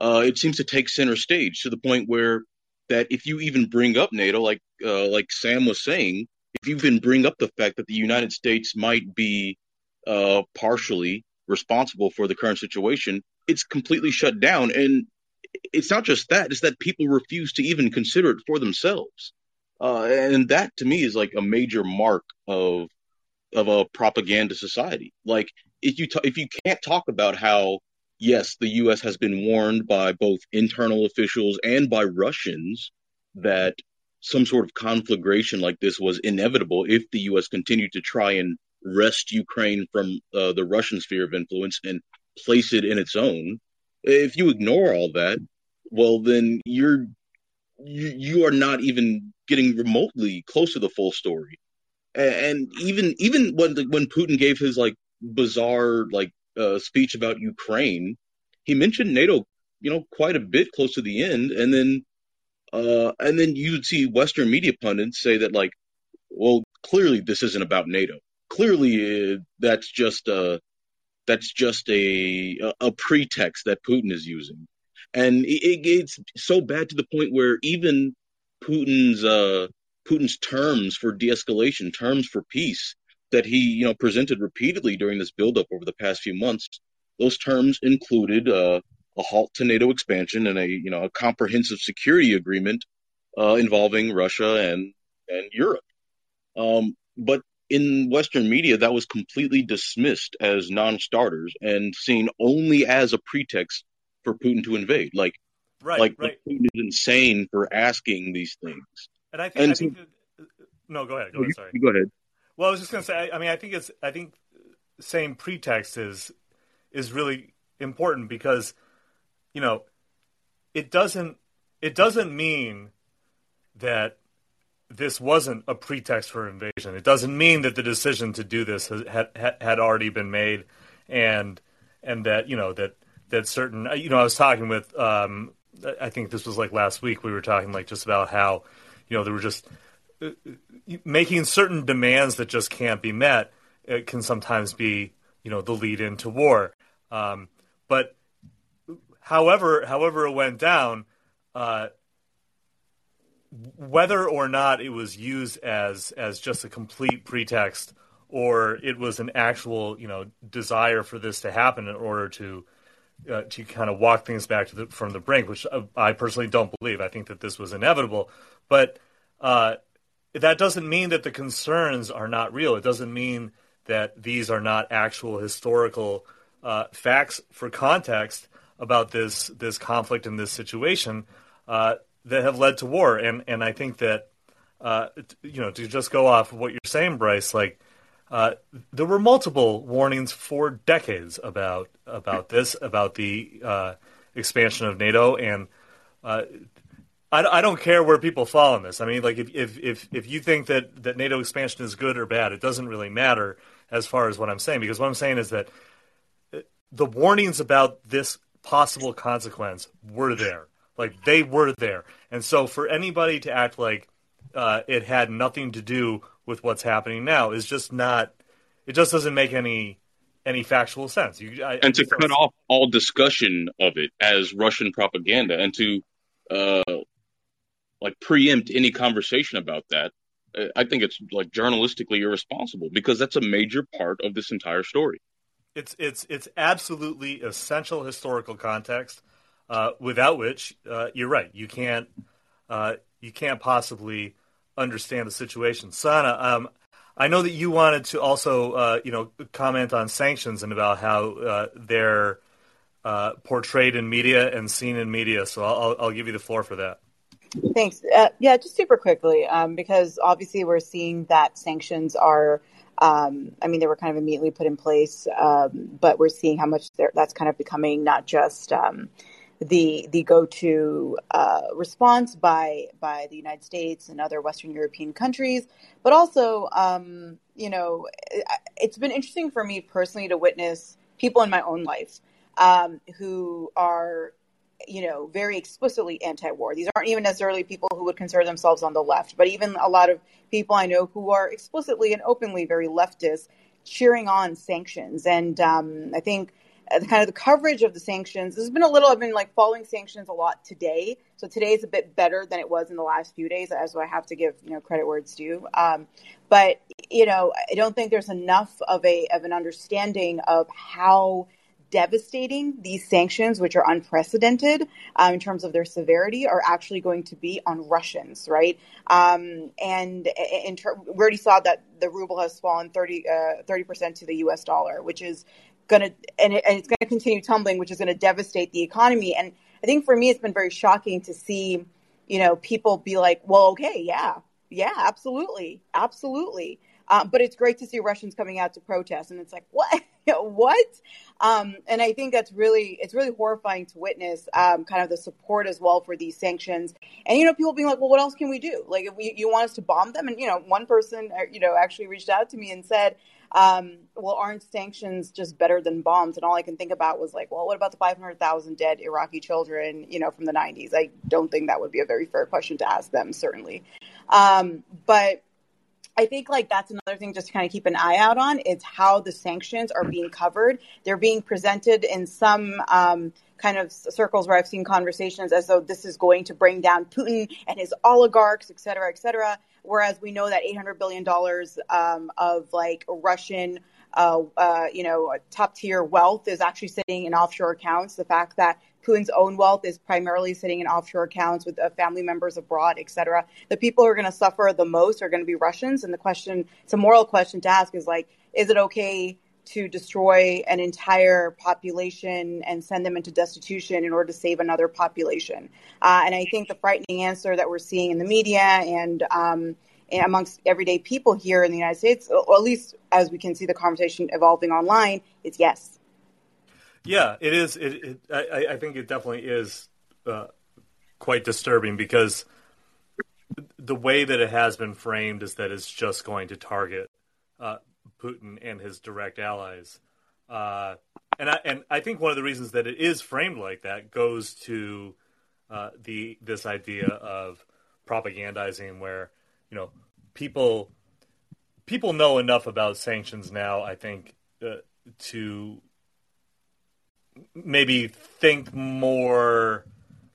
uh, it seems to take center stage to the point where that if you even bring up NATO, like uh, like Sam was saying, if you even bring up the fact that the United States might be uh, partially responsible for the current situation, it's completely shut down. And it's not just that; it's that people refuse to even consider it for themselves. Uh, and that, to me, is like a major mark of of a propaganda society. Like if you t- if you can't talk about how yes, the U.S. has been warned by both internal officials and by Russians that some sort of conflagration like this was inevitable if the U.S. continued to try and wrest Ukraine from uh, the Russian sphere of influence and place it in its own. If you ignore all that, well, then you're you, you are not even getting remotely close to the full story. And even even when when Putin gave his like bizarre like uh, speech about Ukraine, he mentioned NATO, you know, quite a bit close to the end, and then uh, and then you'd see Western media pundits say that like, well, clearly this isn't about NATO. Clearly, uh, that's just a that's just a a pretext that Putin is using, and it, it's so bad to the point where even Putin's uh, Putin's terms for de-escalation, terms for peace, that he, you know, presented repeatedly during this buildup over the past few months. Those terms included uh, a halt to NATO expansion and a you know a comprehensive security agreement uh, involving Russia and and Europe. Um, but in Western media, that was completely dismissed as non-starters and seen only as a pretext for Putin to invade. Like, right, like right. Putin is insane for asking these things. And I think, And I think so- that, no, go ahead. Go ahead. Sorry. Go ahead. Well, I was just going to say. I, I mean, I think it's. I think saying pretext is is really important because you know it doesn't it doesn't mean that this wasn't a pretext for invasion. It doesn't mean that the decision to do this has, had had had already been made, and and that you know that that certain you know I was talking with um, I think this was like last week we were talking like just about how you know there were just uh, making certain demands that just can't be met it can sometimes be you know the lead into war. Um, but however however it went down uh, whether or not it was used as as just a complete pretext or it was an actual you know desire for this to happen in order to uh, to kind of walk things back the, from the brink, which uh, I personally don't believe. I think that this was inevitable, but uh, that doesn't mean that the concerns are not real. It doesn't mean that these are not actual historical uh, facts for context about this this conflict and this situation uh, that have led to war. And and I think that uh, you know to just go off of what you're saying, Bryce, like uh, there were multiple warnings for decades about about this, about the uh, expansion of NATO, and uh, I, I don't care where people fall on this. I mean, like if, if if if you think that that NATO expansion is good or bad, it doesn't really matter as far as what I'm saying, because what I'm saying is that uh, the warnings about this possible consequence were there, like they were there, and so for anybody to act like uh, it had nothing to do with what's happening now is just not. It just doesn't make any any factual sense. You I, and to I just don't cut off all discussion of it as Russian propaganda and to uh, like preempt any conversation about that, uh, I think it's like journalistically irresponsible because that's a major part of this entire story. it's it's it's absolutely essential historical context, uh, without which uh, you're right. You can't uh, you can't possibly understand the situation. Sana, um, I know that you wanted to also uh, you know comment on sanctions and about how uh, they're uh, portrayed in media and seen in media. So I'll, I'll, give you the floor for that. Thanks. Uh, yeah, just super quickly, um, because obviously we're seeing that sanctions are. Um, I mean, they were kind of immediately put in place, um, but we're seeing how much that's kind of becoming not just the the go-to uh, response by by the United States and other Western European countries, but also, um, you know, it- it's been interesting for me personally to witness people in my own life um, who are you know, very explicitly anti-war. These aren't even necessarily people who would consider themselves on the left, but even a lot of people I know who are explicitly and openly very leftist, cheering on sanctions. And um, I think kind of the coverage of the sanctions has been a little. I've been like following sanctions a lot today, so today is a bit better than it was in the last few days, as I have to give you know credit where it's due. Um, but you know, I don't think there's enough of a of an understanding of how devastating these sanctions, which are unprecedented um, in terms of their severity, are actually going to be on Russians, right? Um, and ter- we already saw that the ruble has fallen 30 uh, percent to the U.S. dollar, which is going to and, it, and it's going to continue tumbling, which is going to devastate the economy. And I think for me, it's been very shocking to see, you know, people be like, "Well, okay, yeah, yeah, absolutely, absolutely." Um, but it's great to see Russians coming out to protest, and it's like, <laughs> what, what? Um, and I think that's really, it's really horrifying to witness, um, kind of the support as well for these sanctions. And you know, people being like, well, what else can we do? Like, if we, you want us to bomb them? And you know, one person, uh, you know, actually reached out to me and said, um, well, aren't sanctions just better than bombs? And all I can think about was like, well, what about the 500,000 dead Iraqi children, you know, from the 90s? I don't think that would be a very fair question to ask them, certainly. Um, but I think like that's another thing just to kind of keep an eye out on is how the sanctions are being covered. They're being presented in some um, kind of circles where I've seen conversations as though this is going to bring down Putin and his oligarchs, et cetera, et cetera. Whereas we know that $800 billion um, of like Russian uh, uh, you know, top tier wealth is actually sitting in offshore accounts. The fact that Putin's own wealth is primarily sitting in offshore accounts with uh, family members abroad, et cetera. The people who are going to suffer the most are going to be Russians. And the question, it's a moral question to ask is like, is it okay to destroy an entire population and send them into destitution in order to save another population? Uh, and I think the frightening answer that we're seeing in the media and, um, and amongst everyday people here in the United States, or at least as we can see the conversation evolving online, is yes. Yeah, it is. It, it I, I, think it definitely is uh, quite disturbing because the way that it has been framed is that it's just going to target uh, Putin and his direct allies. Uh, and I and I think one of the reasons that it is framed like that goes to uh, the this idea of propagandizing, where you know people people know enough about sanctions now. I think uh, to maybe think more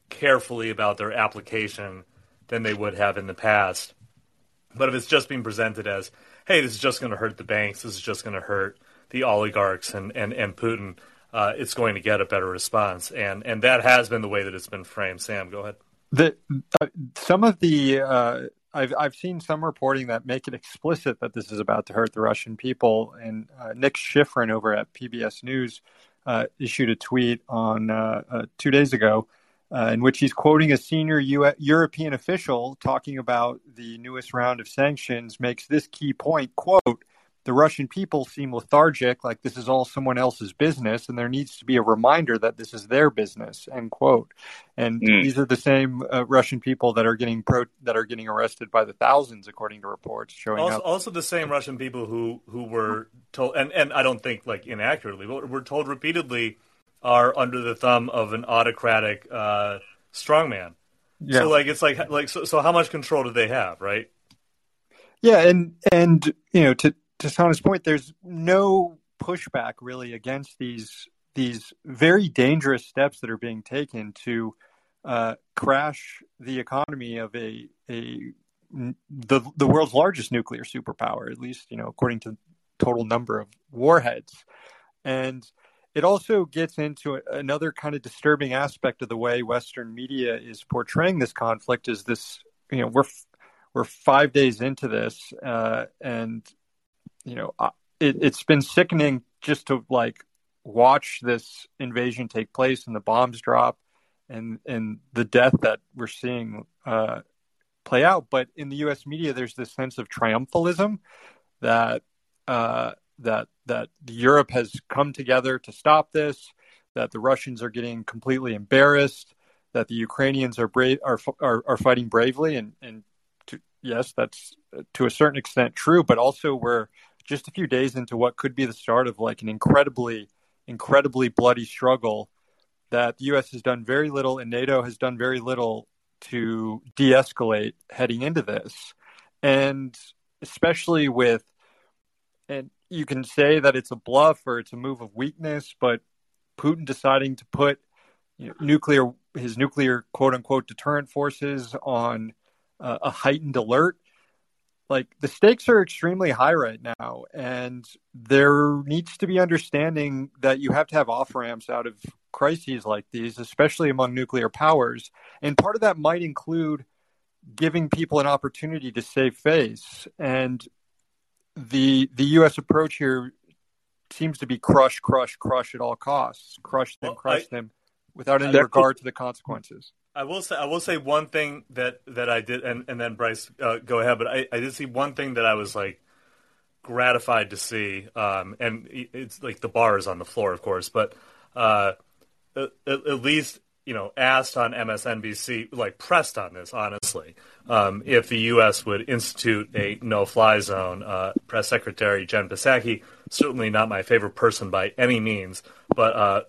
carefully about their application than they would have in the past. But if it's just being presented as, hey, this is just going to hurt the banks, this is just going to hurt the oligarchs and, and, and Putin, uh, it's going to get a better response. And, and that has been the way that it's been framed. Sam, go ahead. The, uh, some of the, uh, I've, I've seen some reporting that make it explicit that this is about to hurt the Russian people. And uh, Nick Schifrin over at PBS News uh, issued a tweet on uh, two days ago uh, in which he's quoting a senior U- European official talking about the newest round of sanctions. Makes this key point: "quote the Russian people seem lethargic, like this is all someone else's business, and there needs to be a reminder that this is their business." End quote. And mm. these are the same uh, Russian people that are getting pro- that are getting arrested by the thousands, according to reports showing also, up. Also, the same Russian people who who were told, and and I don't think like inaccurately, but were told repeatedly are under the thumb of an autocratic uh, strongman. Yeah. So like it's like like so, so how much control do they have, right? Yeah, and and you know to to Sana's point, there's no pushback really against these these very dangerous steps that are being taken to uh, crash the economy of a a the the world's largest nuclear superpower, at least you know according to total number of warheads, and it also gets into another kind of disturbing aspect of the way Western media is portraying this conflict. Is this you know we're we're five days into this, uh, and you know, it, it's been sickening just to like watch this invasion take place and the bombs drop and and the death that we're seeing uh, play out. But in the U.S. media, there's this sense of triumphalism that uh, that that Europe has come together to stop this, that the Russians are getting completely embarrassed, that the Ukrainians are brave are are, are fighting bravely, and and to, yes, that's uh, to a certain extent true, but also we're just a few days into what could be the start of like an incredibly, incredibly bloody struggle that the U.S. has done very little and NATO has done very little to de escalate heading into this. And especially with, and you can say that it's a bluff or it's a move of weakness, but Putin deciding to put you know, nuclear, his nuclear quote unquote deterrent forces on uh, a heightened alert like the stakes are extremely high right now. And there needs to be understanding that you have to have off ramps out of crises like these especially among nuclear powers. And part of that might include giving people an opportunity to save face. And the the US approach here seems to be crush crush crush at all costs crush them well, crush I, them without any regard to the consequences I will say I will say one thing that, that I did, and, and then Bryce, uh, go ahead. But I, I did see one thing that I was like gratified to see, um, and it's like the bar is on the floor, of course, but uh, at, at, least you know asked on MSNBC, like pressed on this, honestly, um, if the U.S. would institute a no-fly zone. Uh, Press Secretary Jen Psaki, certainly not my favorite person by any means, but uh,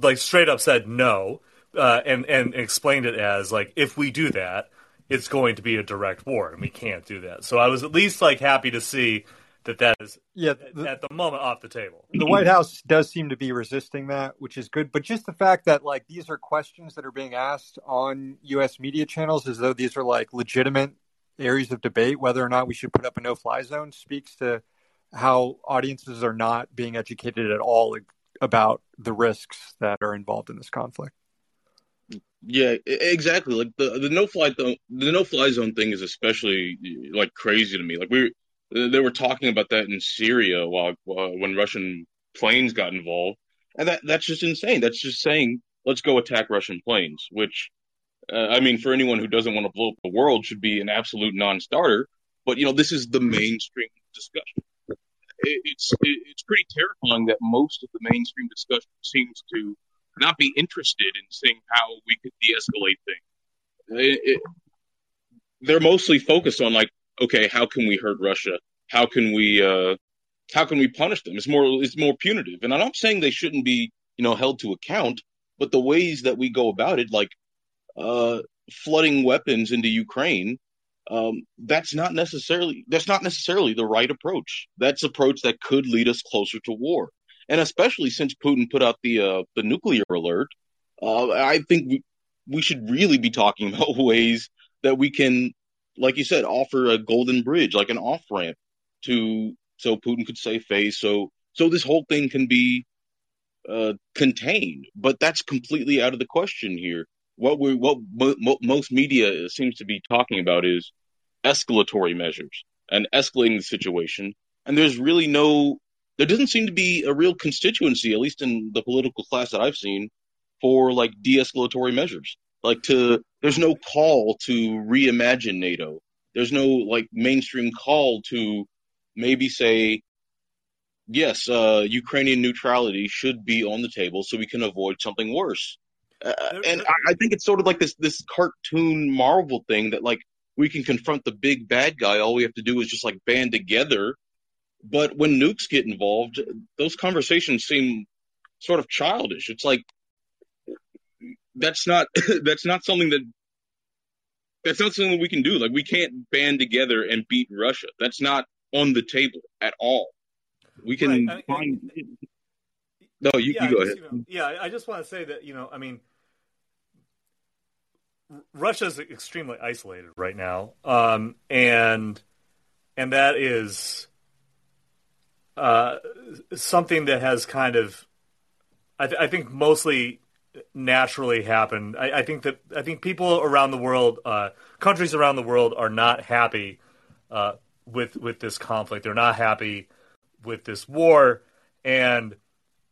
like straight up said no uh, and and explained it as like if we do that, it's going to be a direct war, and we can't do that. So I was at least like happy to see that that is yeah the, at the moment off the table. The White House does seem to be resisting that, which is good. But just the fact that like these are questions that are being asked on U.S. media channels as though these are like legitimate areas of debate, whether or not we should put up a no-fly zone, speaks to how audiences are not being educated at all about the risks that are involved in this conflict. Yeah, exactly. Like the the no fly the, the no fly zone thing is especially like crazy to me. Like we they were talking about that in Syria while uh, when Russian planes got involved, and that that's just insane. That's just saying let's go attack Russian planes, which uh, I mean for anyone who doesn't want to blow up the world should be an absolute non-starter. But you know this is the mainstream discussion. It, it's it, it's pretty terrifying that most of the mainstream discussion seems to not be interested in seeing how we could de-escalate things. It, they're mostly focused on like, okay, how can we hurt Russia? How can we, uh, how can we punish them? It's more, it's more punitive. And I'm not saying they shouldn't be, you know, held to account, but the ways that we go about it, like, uh, flooding weapons into Ukraine, um, that's not necessarily that's not necessarily the right approach. That's approach that could lead us closer to war and especially since Putin put out the uh, the nuclear alert, uh, I think we, we should really be talking <laughs> about ways that we can, like you said, offer a golden bridge, like an off ramp to so Putin could save face, so so this whole thing can be uh, contained. But that's completely out of the question here. What we what mo- most media seems to be talking about is escalatory measures and escalating the situation, and there's really no there doesn't seem to be a real constituency, at least in the political class that I've seen, for like de-escalatory measures. Like to, there's no call to reimagine NATO. There's no like mainstream call to maybe say, yes, uh, Ukrainian neutrality should be on the table so we can avoid something worse. Uh, and I, I think it's sort of like this this cartoon Marvel thing that like we can confront the big bad guy. All we have to do is just like band together but when nukes get involved, those conversations seem sort of childish. It's like that's not <laughs> that's not something that that's not something we can do. Like we can't band together and beat Russia. That's not on the table at all. We can right. I mean, find. No, you, yeah, you go ahead. You know, yeah, I just want to say that you know, I mean, Russia's extremely isolated right now, um, and and that is uh, something that has kind of, I, th- I think, mostly naturally happen. I, I, think that I think people around the world, uh, countries around the world, are not happy uh, with with this conflict. They're not happy with this war, and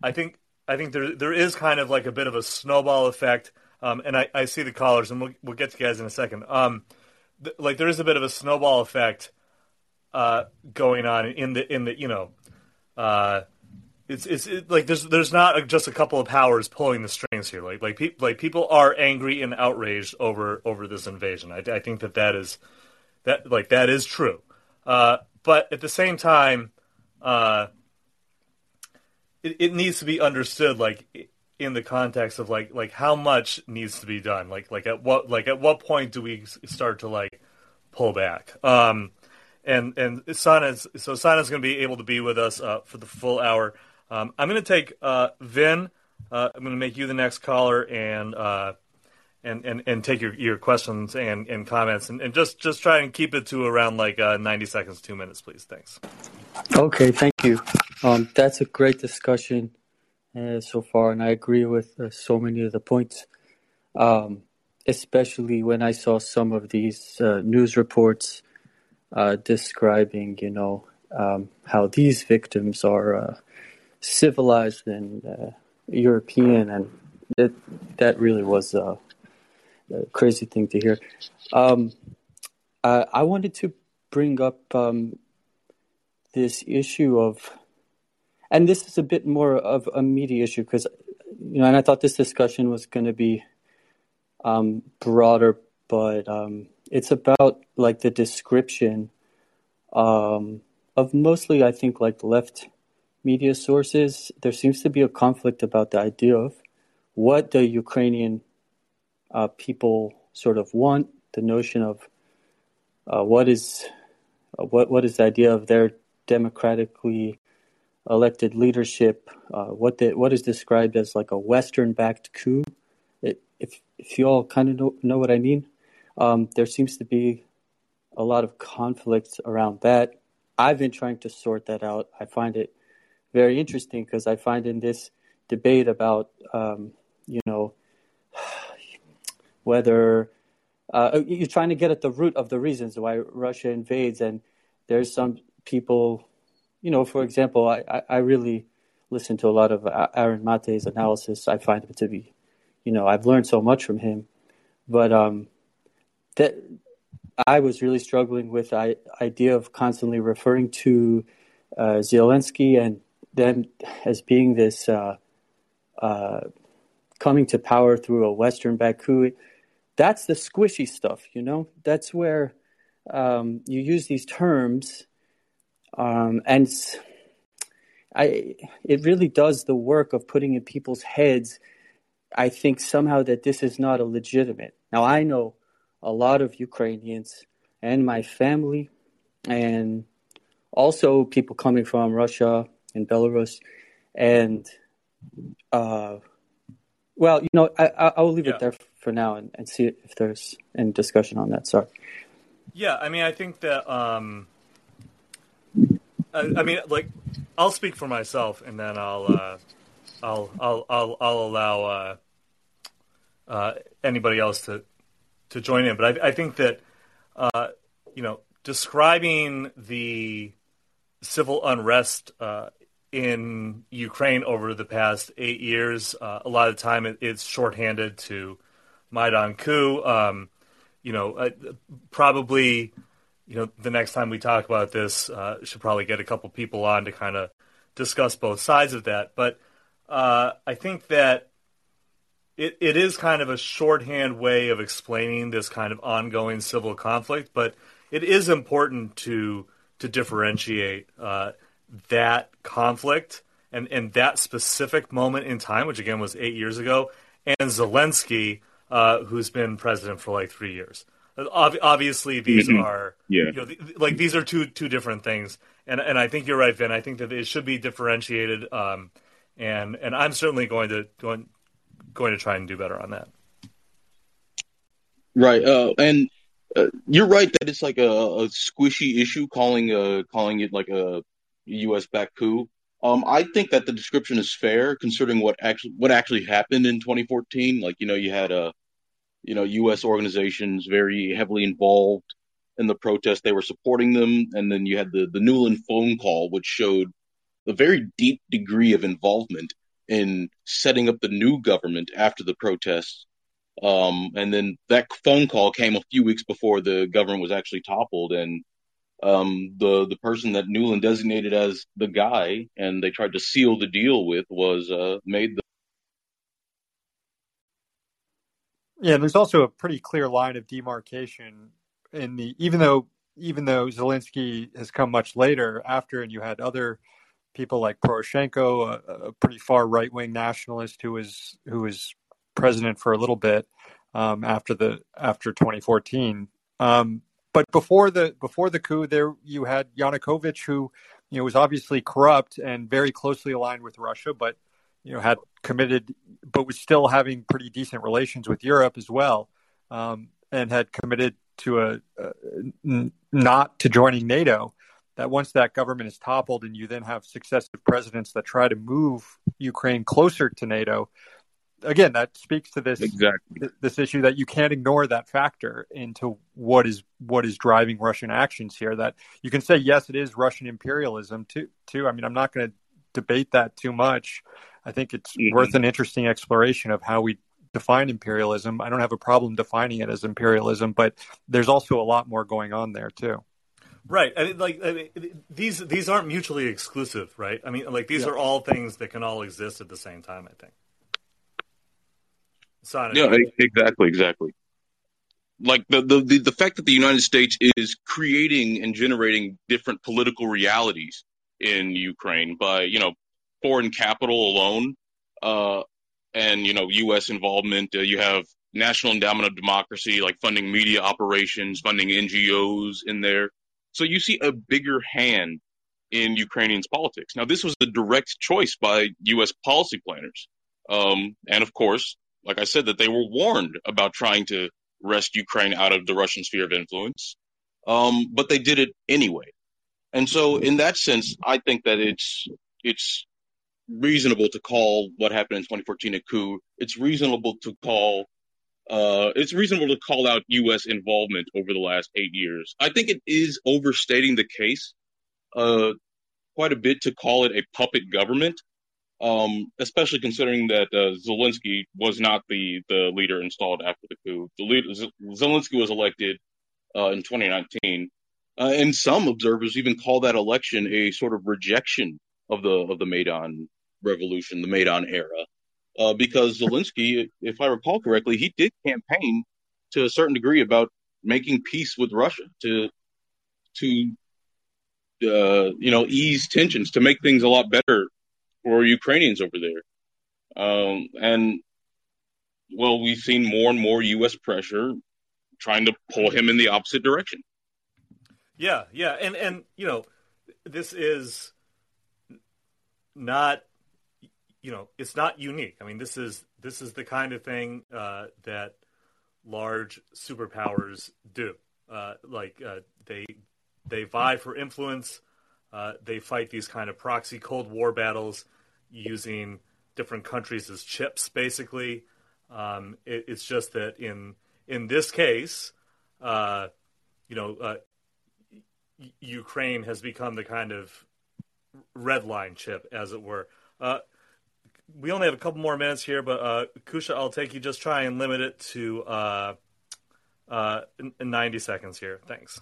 I think I think there there is kind of like a bit of a snowball effect. Um, and I, I see the callers, and we'll, we'll get to you guys in a second. Um, th- like there is a bit of a snowball effect uh, going on in the in the you know uh, it's it's it, like there's there's not a, just a couple of powers pulling the strings here. Like like people like people are angry and outraged over over this invasion. I, I think that that is that like that is true. Uh, but at the same time, uh, it, it needs to be understood like in the context of like like how much needs to be done. Like like at what like at what point do we start to like pull back? Um, and and Sana's so Sana's going to be able to be with us uh, for the full hour. Um, I'm going to take uh, Vin. Uh, I'm going to make you the next caller and uh, and, and and take your, your questions and, and comments and, and just just try and keep it to around like uh, 90 seconds, two minutes, please. Thanks. Okay, thank you. Um, that's a great discussion uh, so far, and I agree with so many of the points. Um, especially when I saw some of these news reports uh, describing, you know, um, how these victims are uh, civilized and uh, European, and it, that really was a, a, crazy thing to hear. Um, I wanted to bring up um, this issue of, and this is a bit more of a media issue because, you know, and I thought this discussion was going to be um, broader, but um, it's about like the description um, of mostly, I think, like left media sources. There seems to be a conflict about the idea of what the Ukrainian uh, people sort of want, the notion of uh, what is uh, what what is the idea of their democratically elected leadership, uh, what the, what is described as like a Western-backed coup. It, if if you all kind of know, know what I mean, um, there seems to be a lot of conflict around that. I've been trying to sort that out. I find it very interesting because I find in this debate about, um, you know, whether uh, you're trying to get at the root of the reasons why Russia invades, and there's some people, you know, for example, I, I, really listen to a lot of Aaron Maté's analysis. I find him to be, you know, I've learned so much from him, but um, that I was really struggling with the idea of constantly referring to uh, Zelensky and them as being this uh, uh, coming to power through a Western backed coup. That's the squishy stuff, you know. That's where um, you use these terms, um, and I it really does the work of putting in people's heads. I think somehow that this is not a legitimate. Now I know a lot of Ukrainians and my family, and also people coming from Russia and Belarus, and uh, well, you know, I, I will leave yeah. it there for now and, and see if there's any discussion on that. Sorry. Yeah, I mean, I think that um, I, I mean, like, I'll speak for myself, and then I'll uh, I'll I'll I'll I'll allow uh, uh, anybody else to to join in. But I, I think that uh, you know, describing the civil unrest uh, in Ukraine over the past eight years, uh, a lot of the time it, it's shorthanded to Maidan coup. Um, you know, uh, probably, you know, the next time we talk about this, uh, should probably get a couple people on to kind of discuss both sides of that. But uh, I think that it, it is kind of a shorthand way of explaining this kind of ongoing civil conflict, but it is important to to differentiate uh, that conflict and, and that specific moment in time, which again was eight years ago, and Zelensky, uh, who's been president for like three years. obviously, these mm-hmm. are yeah. you know, like these are two two different things, and and I think you're right, Vin. I think that it should be differentiated, um, and and I'm certainly going to going going to try and do better on that. Right, uh, and uh, you're right that it's like a, a squishy issue calling uh calling it like a U.S. backed coup. Um, I think that the description is fair considering what actually what actually happened in 2014. Like you know, you had a you know U.S. organizations very heavily involved in the protest. They were supporting them, and then you had the the Nuland phone call, which showed a very deep degree of involvement in setting up the new government after the protests. Um, and then that phone call came a few weeks before the government was actually toppled, and um, the the person that Nuland designated as the guy, and they tried to seal the deal with, was uh, made the. Yeah, there's also a pretty clear line of demarcation in the even though even though Zelensky has come much later after, and you had other people like Poroshenko, a, a pretty far right wing nationalist who was who was president for a little bit um, after the after 2014. Um, but before the before the coup, there you had Yanukovych, who you know was obviously corrupt and very closely aligned with Russia, but you know had committed, but was still having pretty decent relations with Europe as well, um, and had committed to a, a n- not to joining NATO that once that government is toppled and you then have successive presidents that try to move Ukraine closer to NATO, again, that speaks to this exactly. this issue that you can't ignore that factor into what is what is driving Russian actions here. That you can say yes, it is Russian imperialism too. Too. I mean, I'm not going to debate that too much. I think it's mm-hmm. worth an interesting exploration of how we define imperialism. I don't have a problem defining it as imperialism, but there's also a lot more going on there too. Right. I mean, like I mean, these these aren't mutually exclusive, right? I mean, like these yeah. are all things that can all exist at the same time. I think. Sonic. Yeah, exactly, exactly. Like the, the the the fact that the United States is creating and generating different political realities in Ukraine by you know foreign capital alone, uh, and you know U.S. involvement. Uh, you have National Endowment of Democracy, like funding media operations, funding NGOs in there. So you see a bigger hand in Ukrainians' politics. Now, this was a direct choice by U.S. policy planners. Um, and of course, like I said, that they were warned about trying to wrest Ukraine out of the Russian sphere of influence. Um, but they did it anyway. And so, in that sense, I think that it's it's reasonable to call what happened in 2014 a coup. It's reasonable to call uh, it's reasonable to call out U.S. involvement over the last eight years. I think it is overstating the case uh, quite a bit to call it a puppet government, um, especially considering that uh, Zelensky was not the, the leader installed after the coup. The leader, Zelensky was elected uh, in 2019, uh, and some observers even call that election a sort of rejection of the of the Maidan revolution, the Maidan era uh, because Zelensky, if I recall correctly, he did campaign to a certain degree about making peace with Russia to to uh, you know ease tensions to make things a lot better for Ukrainians over there. Um, and well, we've seen more and more U.S. pressure trying to pull him in the opposite direction. Yeah, yeah, and and you know, this is not you know, it's not unique. I mean, this is this is the kind of thing uh, that large superpowers do. Uh, like uh, they they vie for influence. Uh, they fight these kind of proxy Cold War battles using different countries as chips, basically. Um, it, it's just that in in this case, uh, you know, uh, Ukraine has become the kind of red line chip, as it were we only have a couple more minutes here, but uh, Kusha, I'll take you. Just try and limit it to uh, uh, 90 seconds here. Thanks.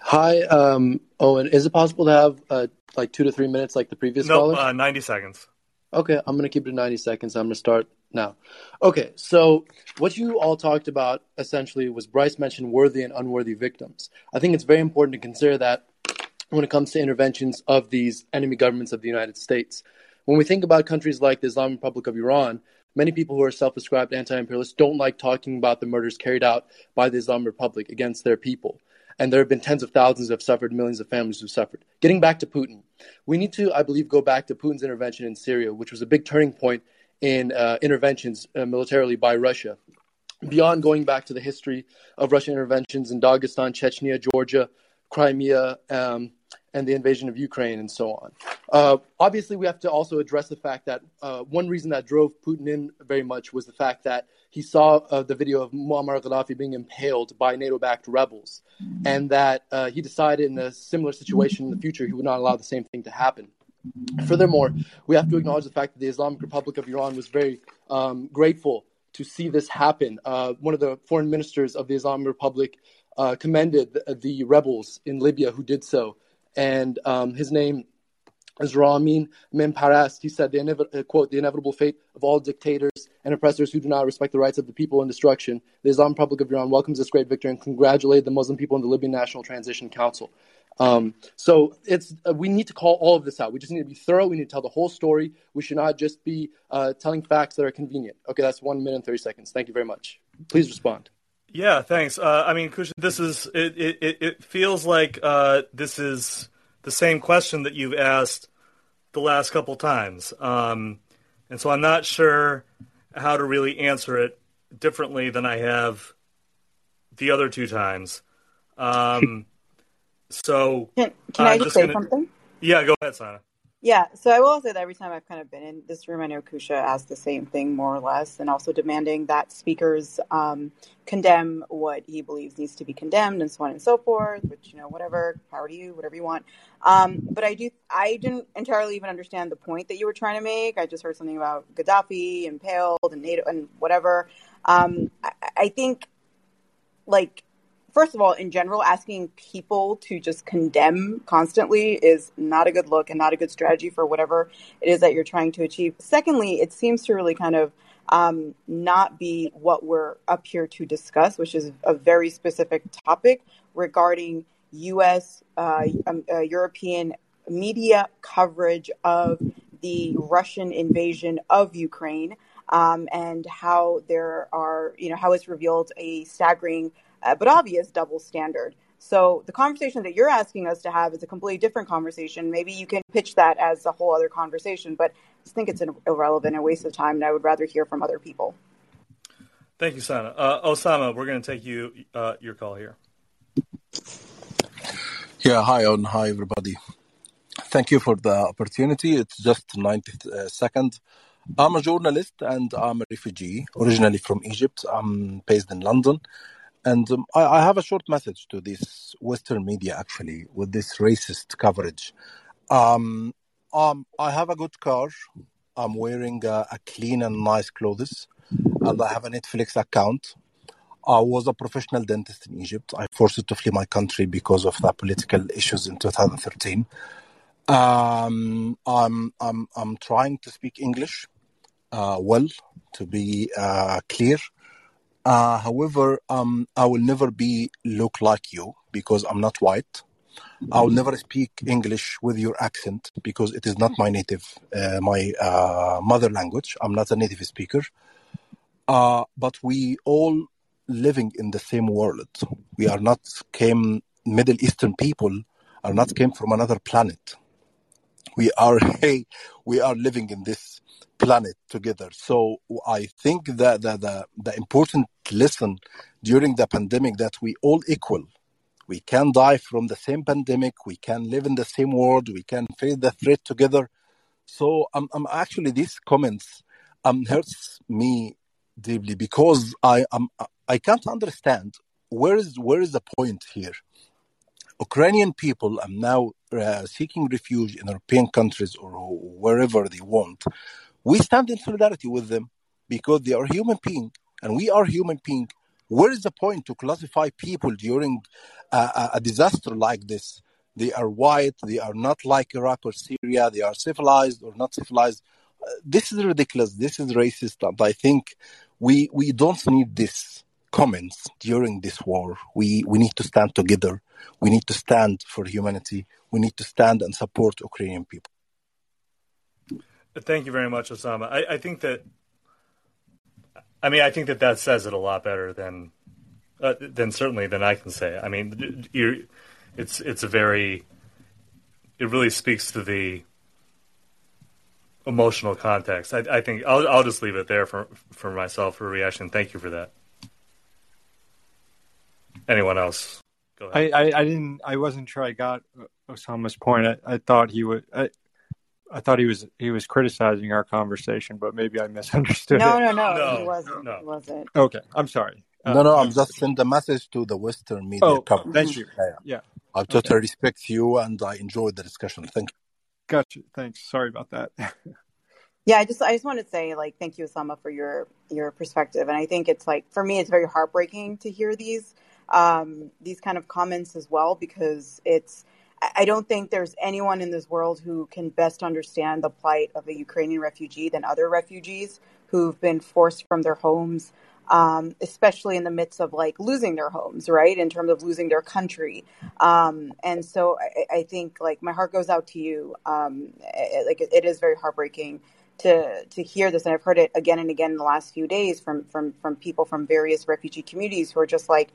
Hi, um, Eoin. Is it possible to have uh, like two to three minutes like the previous no, caller? Uh, 90 seconds. Okay, I'm going to keep it to 90 seconds. I'm going to start now. Okay, so what you all talked about essentially was Bryce mentioned worthy and unworthy victims. I think it's very important to consider that when it comes to interventions of these enemy governments of the United States. When we think about countries like the Islamic Republic of Iran, many people who are self described anti imperialists don't like talking about the murders carried out by the Islamic Republic against their people. And there have been tens of thousands who have suffered, millions of families who have suffered. Getting back to Putin, we need to, I believe, go back to Putin's intervention in Syria, which was a big turning point in uh, interventions uh, militarily by Russia. Beyond going back to the history of Russian interventions in Dagestan, Chechnya, Georgia, Crimea, um, and the invasion of Ukraine and so on. Uh, obviously, we have to also address the fact that uh, one reason that drove Putin in very much was the fact that he saw uh, the video of Muammar Gaddafi being impaled by NATO backed rebels, and that uh, he decided in a similar situation in the future he would not allow the same thing to happen. Furthermore, we have to acknowledge the fact that the Islamic Republic of Iran was very um, grateful to see this happen. Uh, one of the foreign ministers of the Islamic Republic uh, commended the, the rebels in Libya who did so and um, his name is Ramin Mehmanparast. He said, the uh, quote, the inevitable fate of all dictators and oppressors who do not respect the rights of the people and destruction. The Islamic Republic of Iran welcomes this great victory and congratulated the Muslim people in the Libyan National Transition Council. Um, so it's uh, we need to call all of this out. We just need to be thorough. We need to tell the whole story. We should not just be uh, telling facts that are convenient. Okay, that's one minute and thirty seconds. Thank you very much. Please respond. Yeah, thanks. Uh, I mean, this is it. It, it feels like uh, this is the same question that you've asked the last couple times, um, and so I'm not sure how to really answer it differently than I have the other two times. Um, <laughs> so can, can I just say gonna, something? Yeah, go ahead, Sana. Yeah, so I will say that every time I've kind of been in this room, I know Kusha asked the same thing more or less, and also demanding that speakers um, condemn what he believes needs to be condemned, and so on and so forth. Which you know, whatever, power to you, whatever you want. Um, but I do, I didn't entirely even understand the point that you were trying to make. I just heard something about Gaddafi impaled and NATO and whatever. Um, I, I think, like first of all, in general, asking people to just condemn constantly is not a good look and not a good strategy for whatever it is that you're trying to achieve. Secondly, it seems to really kind of um, not be what we're up here to discuss, which is a very specific topic regarding U.S. Uh, um, uh, European media coverage of the Russian invasion of Ukraine. Um, and how there are, you know, how it's revealed a staggering uh, but obvious double standard. So the conversation that you're asking us to have is a completely different conversation. Maybe you can pitch that as a whole other conversation, but I just think it's an irrelevant and waste of time, and I would rather hear from other people. Thank you, Sana. Uh, Osama, we're going to take you uh, your call here. Yeah, hi Eoin, hi everybody. Thank you for the opportunity. It's just 90 uh, seconds. I'm a journalist and I'm a refugee, originally from Egypt. I'm based in London. And um, I, I have a short message to this Western media, actually, with this racist coverage. Um, um, I have a good car. I'm wearing a, a clean and nice clothes. And I have a Netflix account. I was a professional dentist in Egypt. I forced to flee my country because of the political issues in 2013. Um, I'm I'm I'm trying to speak English uh, well to be uh, clear. Uh, however, um, I will never be look like you because I'm not white. I will never speak English with your accent because it is not my native, uh, my uh, mother language. I'm not a native speaker. Uh, but we all living in the same world. We are not came Middle Eastern people are not came from another planet. We are <laughs> hey, we are living in this planet together. So I think that the, the, the important lesson during the pandemic that we all equal. We can die from the same pandemic. We can live in the same world. We can face the threat together. So I'm, um, um actually these comments um hurts me deeply because I um I can't understand where is where is the point here. Ukrainian people are now uh, seeking refuge in European countries or wherever they want. We stand in solidarity with them because they are human beings and we are human beings. Where is the point to classify people during a, a disaster like this? They are white, they are not like Iraq or Syria, they are civilized or not civilized. Uh, this is ridiculous. This is racist. And I think we, we don't need this comments during this war. We, we need to stand together. We need to stand for humanity. We need to stand and support Ukrainian people. Thank you very much, Osama. I, I think that, I mean, I think that that says it a lot better than, uh, than certainly than I can say. I mean, it's it's a very, it really speaks to the emotional context. I, I think I'll I'll just leave it there for for myself for reaction. Thank you for that. Anyone else? I, I, I, didn't. I wasn't sure I got Osama's point. I, I thought he would. I, I thought he was he was criticizing our conversation, but maybe I misunderstood. No, it. no, no, no, he wasn't. No. He wasn't. Okay, I'm sorry. Uh, no, no, I'm just sending a message to the Western media oh, coverage. Thank you. Yeah, yeah. I totally okay. respect you, and I enjoyed the discussion. Thank you. Gotcha. Thanks. Sorry about that. <laughs> yeah, I just I just want to say like thank you, Osama, for your your perspective, and I think it's like for me, it's very heartbreaking to hear these um, these kind of comments as well because it's I don't think there's anyone in this world who can best understand the plight of a Ukrainian refugee than other refugees who've been forced from their homes, um, especially in the midst of like losing their homes, right? In terms of losing their country. Um, and so I, I, think like my heart goes out to you. Um, it, like it, is very heartbreaking to to hear this, and I've heard it again and again in the last few days from from from people from various refugee communities who are just like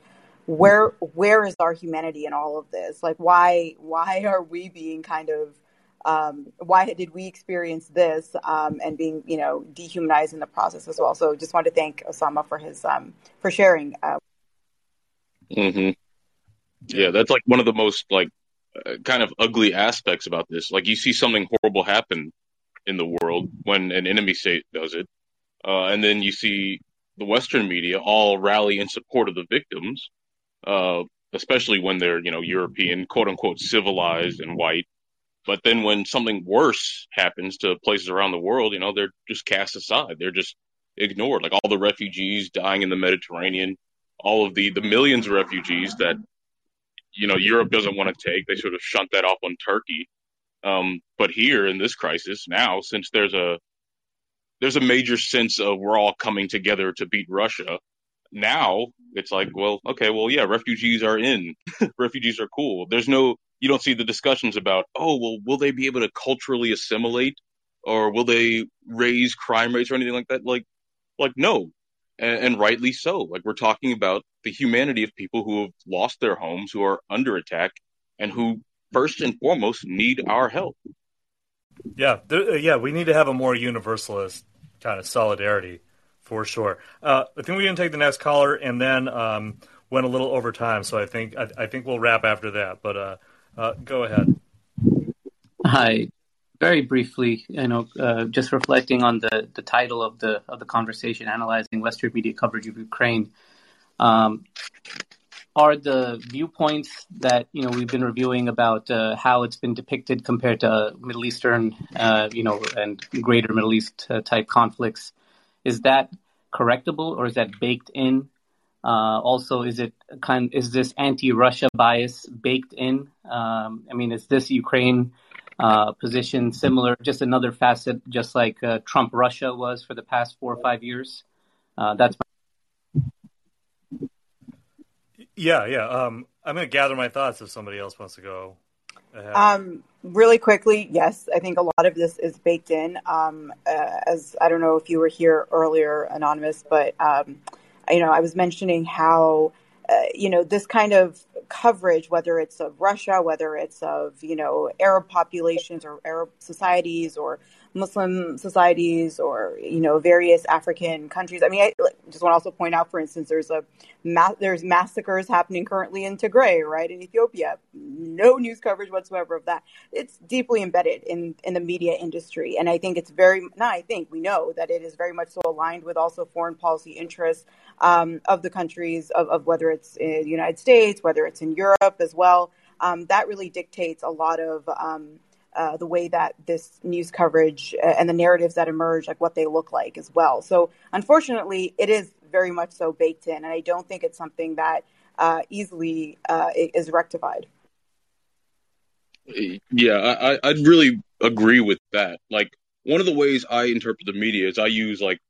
where where is our humanity in all of this? Like why why are we being kind of um, why did we experience this um, and being you know dehumanized in the process as well? So just want to thank osama for his um, for sharing uh, mm-hmm. yeah that's like one of the most like uh, kind of ugly aspects about this. Like you see something horrible happen in the world when an enemy state does it uh, and then you see the western media all rally in support of the victims uh, especially when they're you know European, quote unquote, civilized and white. But then when something worse happens to places around the world, you know, they're just cast aside. They're just ignored. Like all the refugees dying in the Mediterranean, all of the the millions of refugees that you know Europe doesn't want to take. They sort of shunt that off on Turkey. Um, but here in this crisis now, since there's a there's a major sense of we're all coming together to beat Russia now it's like, well, okay, well, yeah, refugees are in. <laughs> refugees are cool. There's no, you don't see the discussions about, oh, well, will they be able to culturally assimilate or will they raise crime rates or anything like that? Like, like no, and, and rightly so. Like we're talking about the humanity of people who have lost their homes, who are under attack, and who first and foremost need our help. Yeah, yeah, we need to have a more universalist kind of solidarity for sure. Uh, I think we're going to take the next caller, and then um, went a little over time, so I think I, I, think we'll wrap after that. But uh, Uh, go ahead. Hi. Very briefly, you know, uh, just reflecting on the, the title of the of the conversation, analyzing Western media coverage of Ukraine. Um, are the viewpoints that you know we've been reviewing about uh, how it's been depicted compared to Middle Eastern, uh, you know, and greater Middle East uh, type conflicts? Is that correctable or is that baked in? Uh, also, is it kind? Is this anti-Russia bias baked in? Um, I mean, is this Ukraine uh, position similar? Just another facet, just like uh, Trump Russia was for the past four or five years. that's my yeah, yeah. Um, I'm going to gather my thoughts if somebody else wants to go. Ahead. Um, really quickly, yes, I think a lot of this is baked in. Um, uh, as I don't know if you were here earlier, anonymous, but um, you know, I was mentioning how uh, you know this kind of coverage, whether it's of Russia, whether it's of you know Arab populations or Arab societies or Muslim societies or you know various African countries. I mean, I just want to also point out, for instance, there's a ma- there's massacres happening currently in Tigray, right in Ethiopia. No news coverage whatsoever of that. It's deeply embedded in in the media industry, and I think it's very. Not I think we know that it is very much so aligned with also foreign policy interests um, of the countries of, of whether it's the United States, whether it's in Europe as well. Um, that really dictates a lot of um, uh, the way that this news coverage uh, and the narratives that emerge, like what they look like as well. So, unfortunately, it is very much so baked in, and I don't think it's something that uh, easily uh, is rectified. Yeah, I, I'd really agree with that. Like, one of the ways I interpret the media is I use like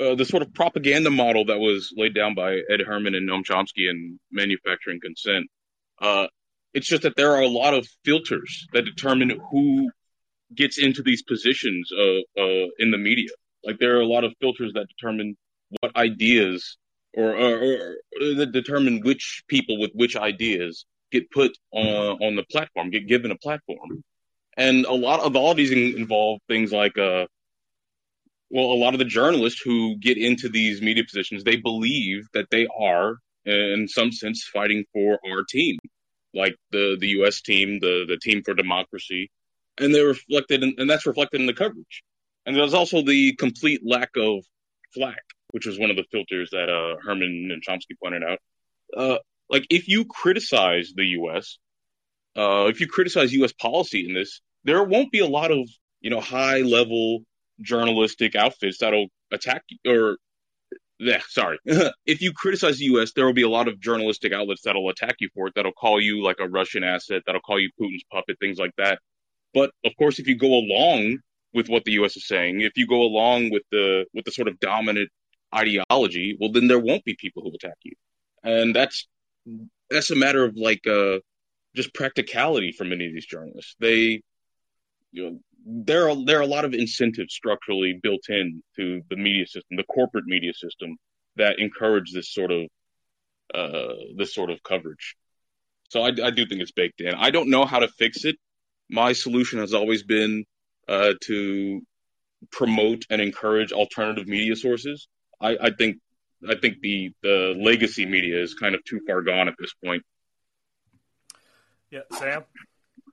uh, the sort of propaganda model that was laid down by Ed Herman and Noam Chomsky in Manufacturing Consent. Uh, it's just that there are a lot of filters that determine who gets into these positions uh, uh, in the media. Like there are a lot of filters that determine what ideas or, or, or, that determine which people with which ideas get put on on the platform, get given a platform. And a lot of all of these involve things like, uh, well, a lot of the journalists who get into these media positions, they believe that they are, in some sense, fighting for our team like the the U.S. team, the the team for democracy, and they reflected, in, and that's reflected in the coverage. And there's also the complete lack of flack, which was one of the filters that uh, Herman and Chomsky pointed out. Uh, like if you criticize the U.S., uh, if you criticize U.S. policy in this, there won't be a lot of you know high level journalistic outfits that'll attack or yeah, sorry. <laughs> if you criticize the U.S., there will be a lot of journalistic outlets that'll attack you for it. That'll call you like a Russian asset. That'll call you Putin's puppet, things like that. But of course, if you go along with what the U.S. is saying, if you go along with the with the sort of dominant ideology, well, then there won't be people who attack you, and that's that's a matter of like uh, just practicality for many of these journalists. They, you know, there are there are a lot of incentives structurally built in to the media system, the corporate media system, that encourage this sort of uh, this sort of coverage. So I, I do think it's baked in. I don't know how to fix it. My solution has always been uh, to promote and encourage alternative media sources. I, I think I think the the legacy media is kind of too far gone at this point. Yeah, Sam.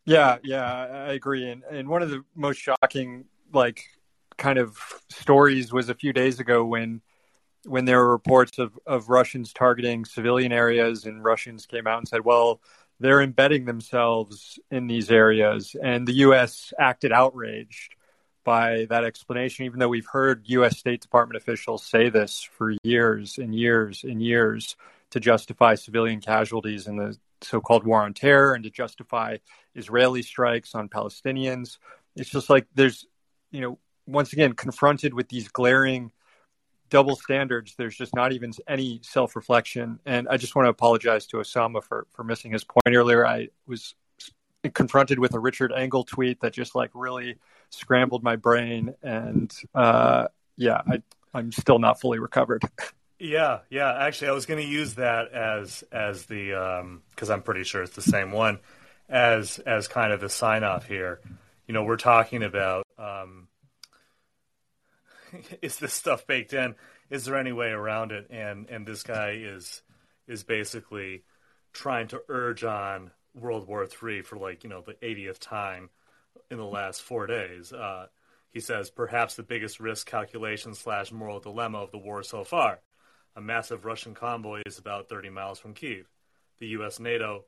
Yeah, yeah, I agree. And and one of the most shocking, like, kind of stories was a few days ago when when there were reports of, of Russians targeting civilian areas, and Russians came out and said, well, they're embedding themselves in these areas. And the U.S. acted outraged by that explanation, even though we've heard U.S. State Department officials say this for years and years and years to justify civilian casualties in the so called war on terror and to justify Israeli strikes on Palestinians. It's just like there's, you know, once again, confronted with these glaring double standards, there's just not even any self reflection. And I just want to apologize to Osama for, for missing his point earlier. I was confronted with a Richard Engel tweet that just like really scrambled my brain. And uh, yeah, I, I'm still not fully recovered. <laughs> Yeah, yeah. Actually, I was going to use that as as the because um, I'm pretty sure it's the same one as as kind of the sign off here. You know, we're talking about um, <laughs> is this stuff baked in? Is there any way around it? And and this guy is is basically trying to urge on World War III for like you know the 80th time in the last four days. Uh, he says perhaps the biggest risk calculation slash moral dilemma of the war so far. A massive Russian convoy is about 30 miles from Kiev. The U.S. NATO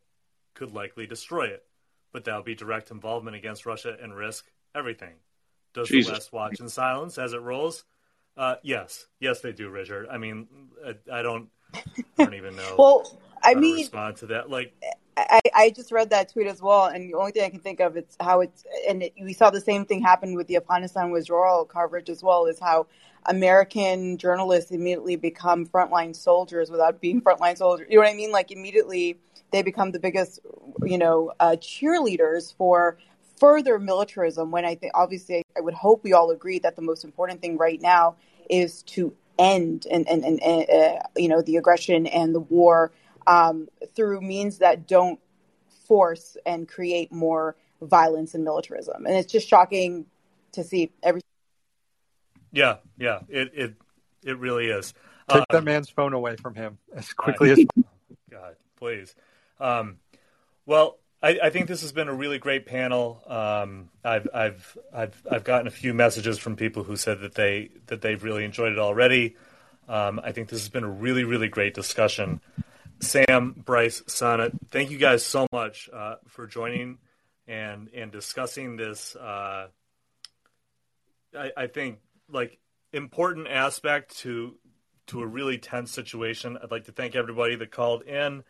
could likely destroy it, but that would be direct involvement against Russia and risk everything. Does Jesus. the West watch in silence as it rolls? Uh, yes, yes, they do, Richard. I mean, I, I don't, I don't even know <laughs> Well, I how to mean, respond to that. Like, I, I just read that tweet as well, and the only thing I can think of is how it's, and it, we saw the same thing happen with the Afghanistan withdrawal coverage as well, is how American journalists immediately become frontline soldiers without being frontline soldiers. You know what I mean? Like immediately they become the biggest, you know, uh, cheerleaders for further militarism. When I think, obviously, I would hope we all agree that the most important thing right now is to end and and, and uh, you know the aggression and the war um, through means that don't force and create more violence and militarism. And it's just shocking to see every. yeah, yeah, it it it really is. Take Um, that man's phone away from him as quickly as <laughs> God, please. Um, well, I, I think this has been a really great panel. Um, I've, I've, I've, I've gotten a few messages from people who said that they that they've really enjoyed it already. Um, I think this has been a really, really great discussion. Sam, Bryce, Sana, thank you guys so much uh, for joining and and discussing this. Uh, I, I think like important aspect to to a really tense situation. I'd like to thank everybody that called in,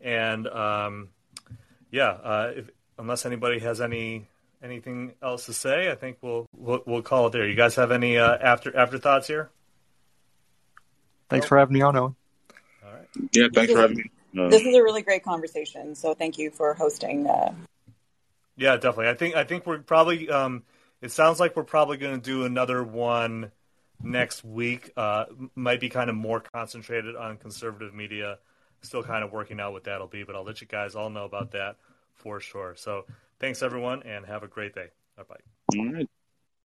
and um, yeah, uh, if, unless anybody has any anything else to say, I think we'll we'll, we'll call it there. You guys have any uh, after afterthoughts here? Thanks for having me on, Eoin. Yeah, thanks for having me. Uh, This is a really great conversation. So thank you for hosting. Uh, Yeah, definitely. I think I think we're probably. Um, it sounds like we're probably going to do another one next week. Uh, might be kind of more concentrated on conservative media. Still kind of working out what that'll be, but I'll let you guys all know about that for sure. So thanks everyone, and have a great day. Bye bye. all right.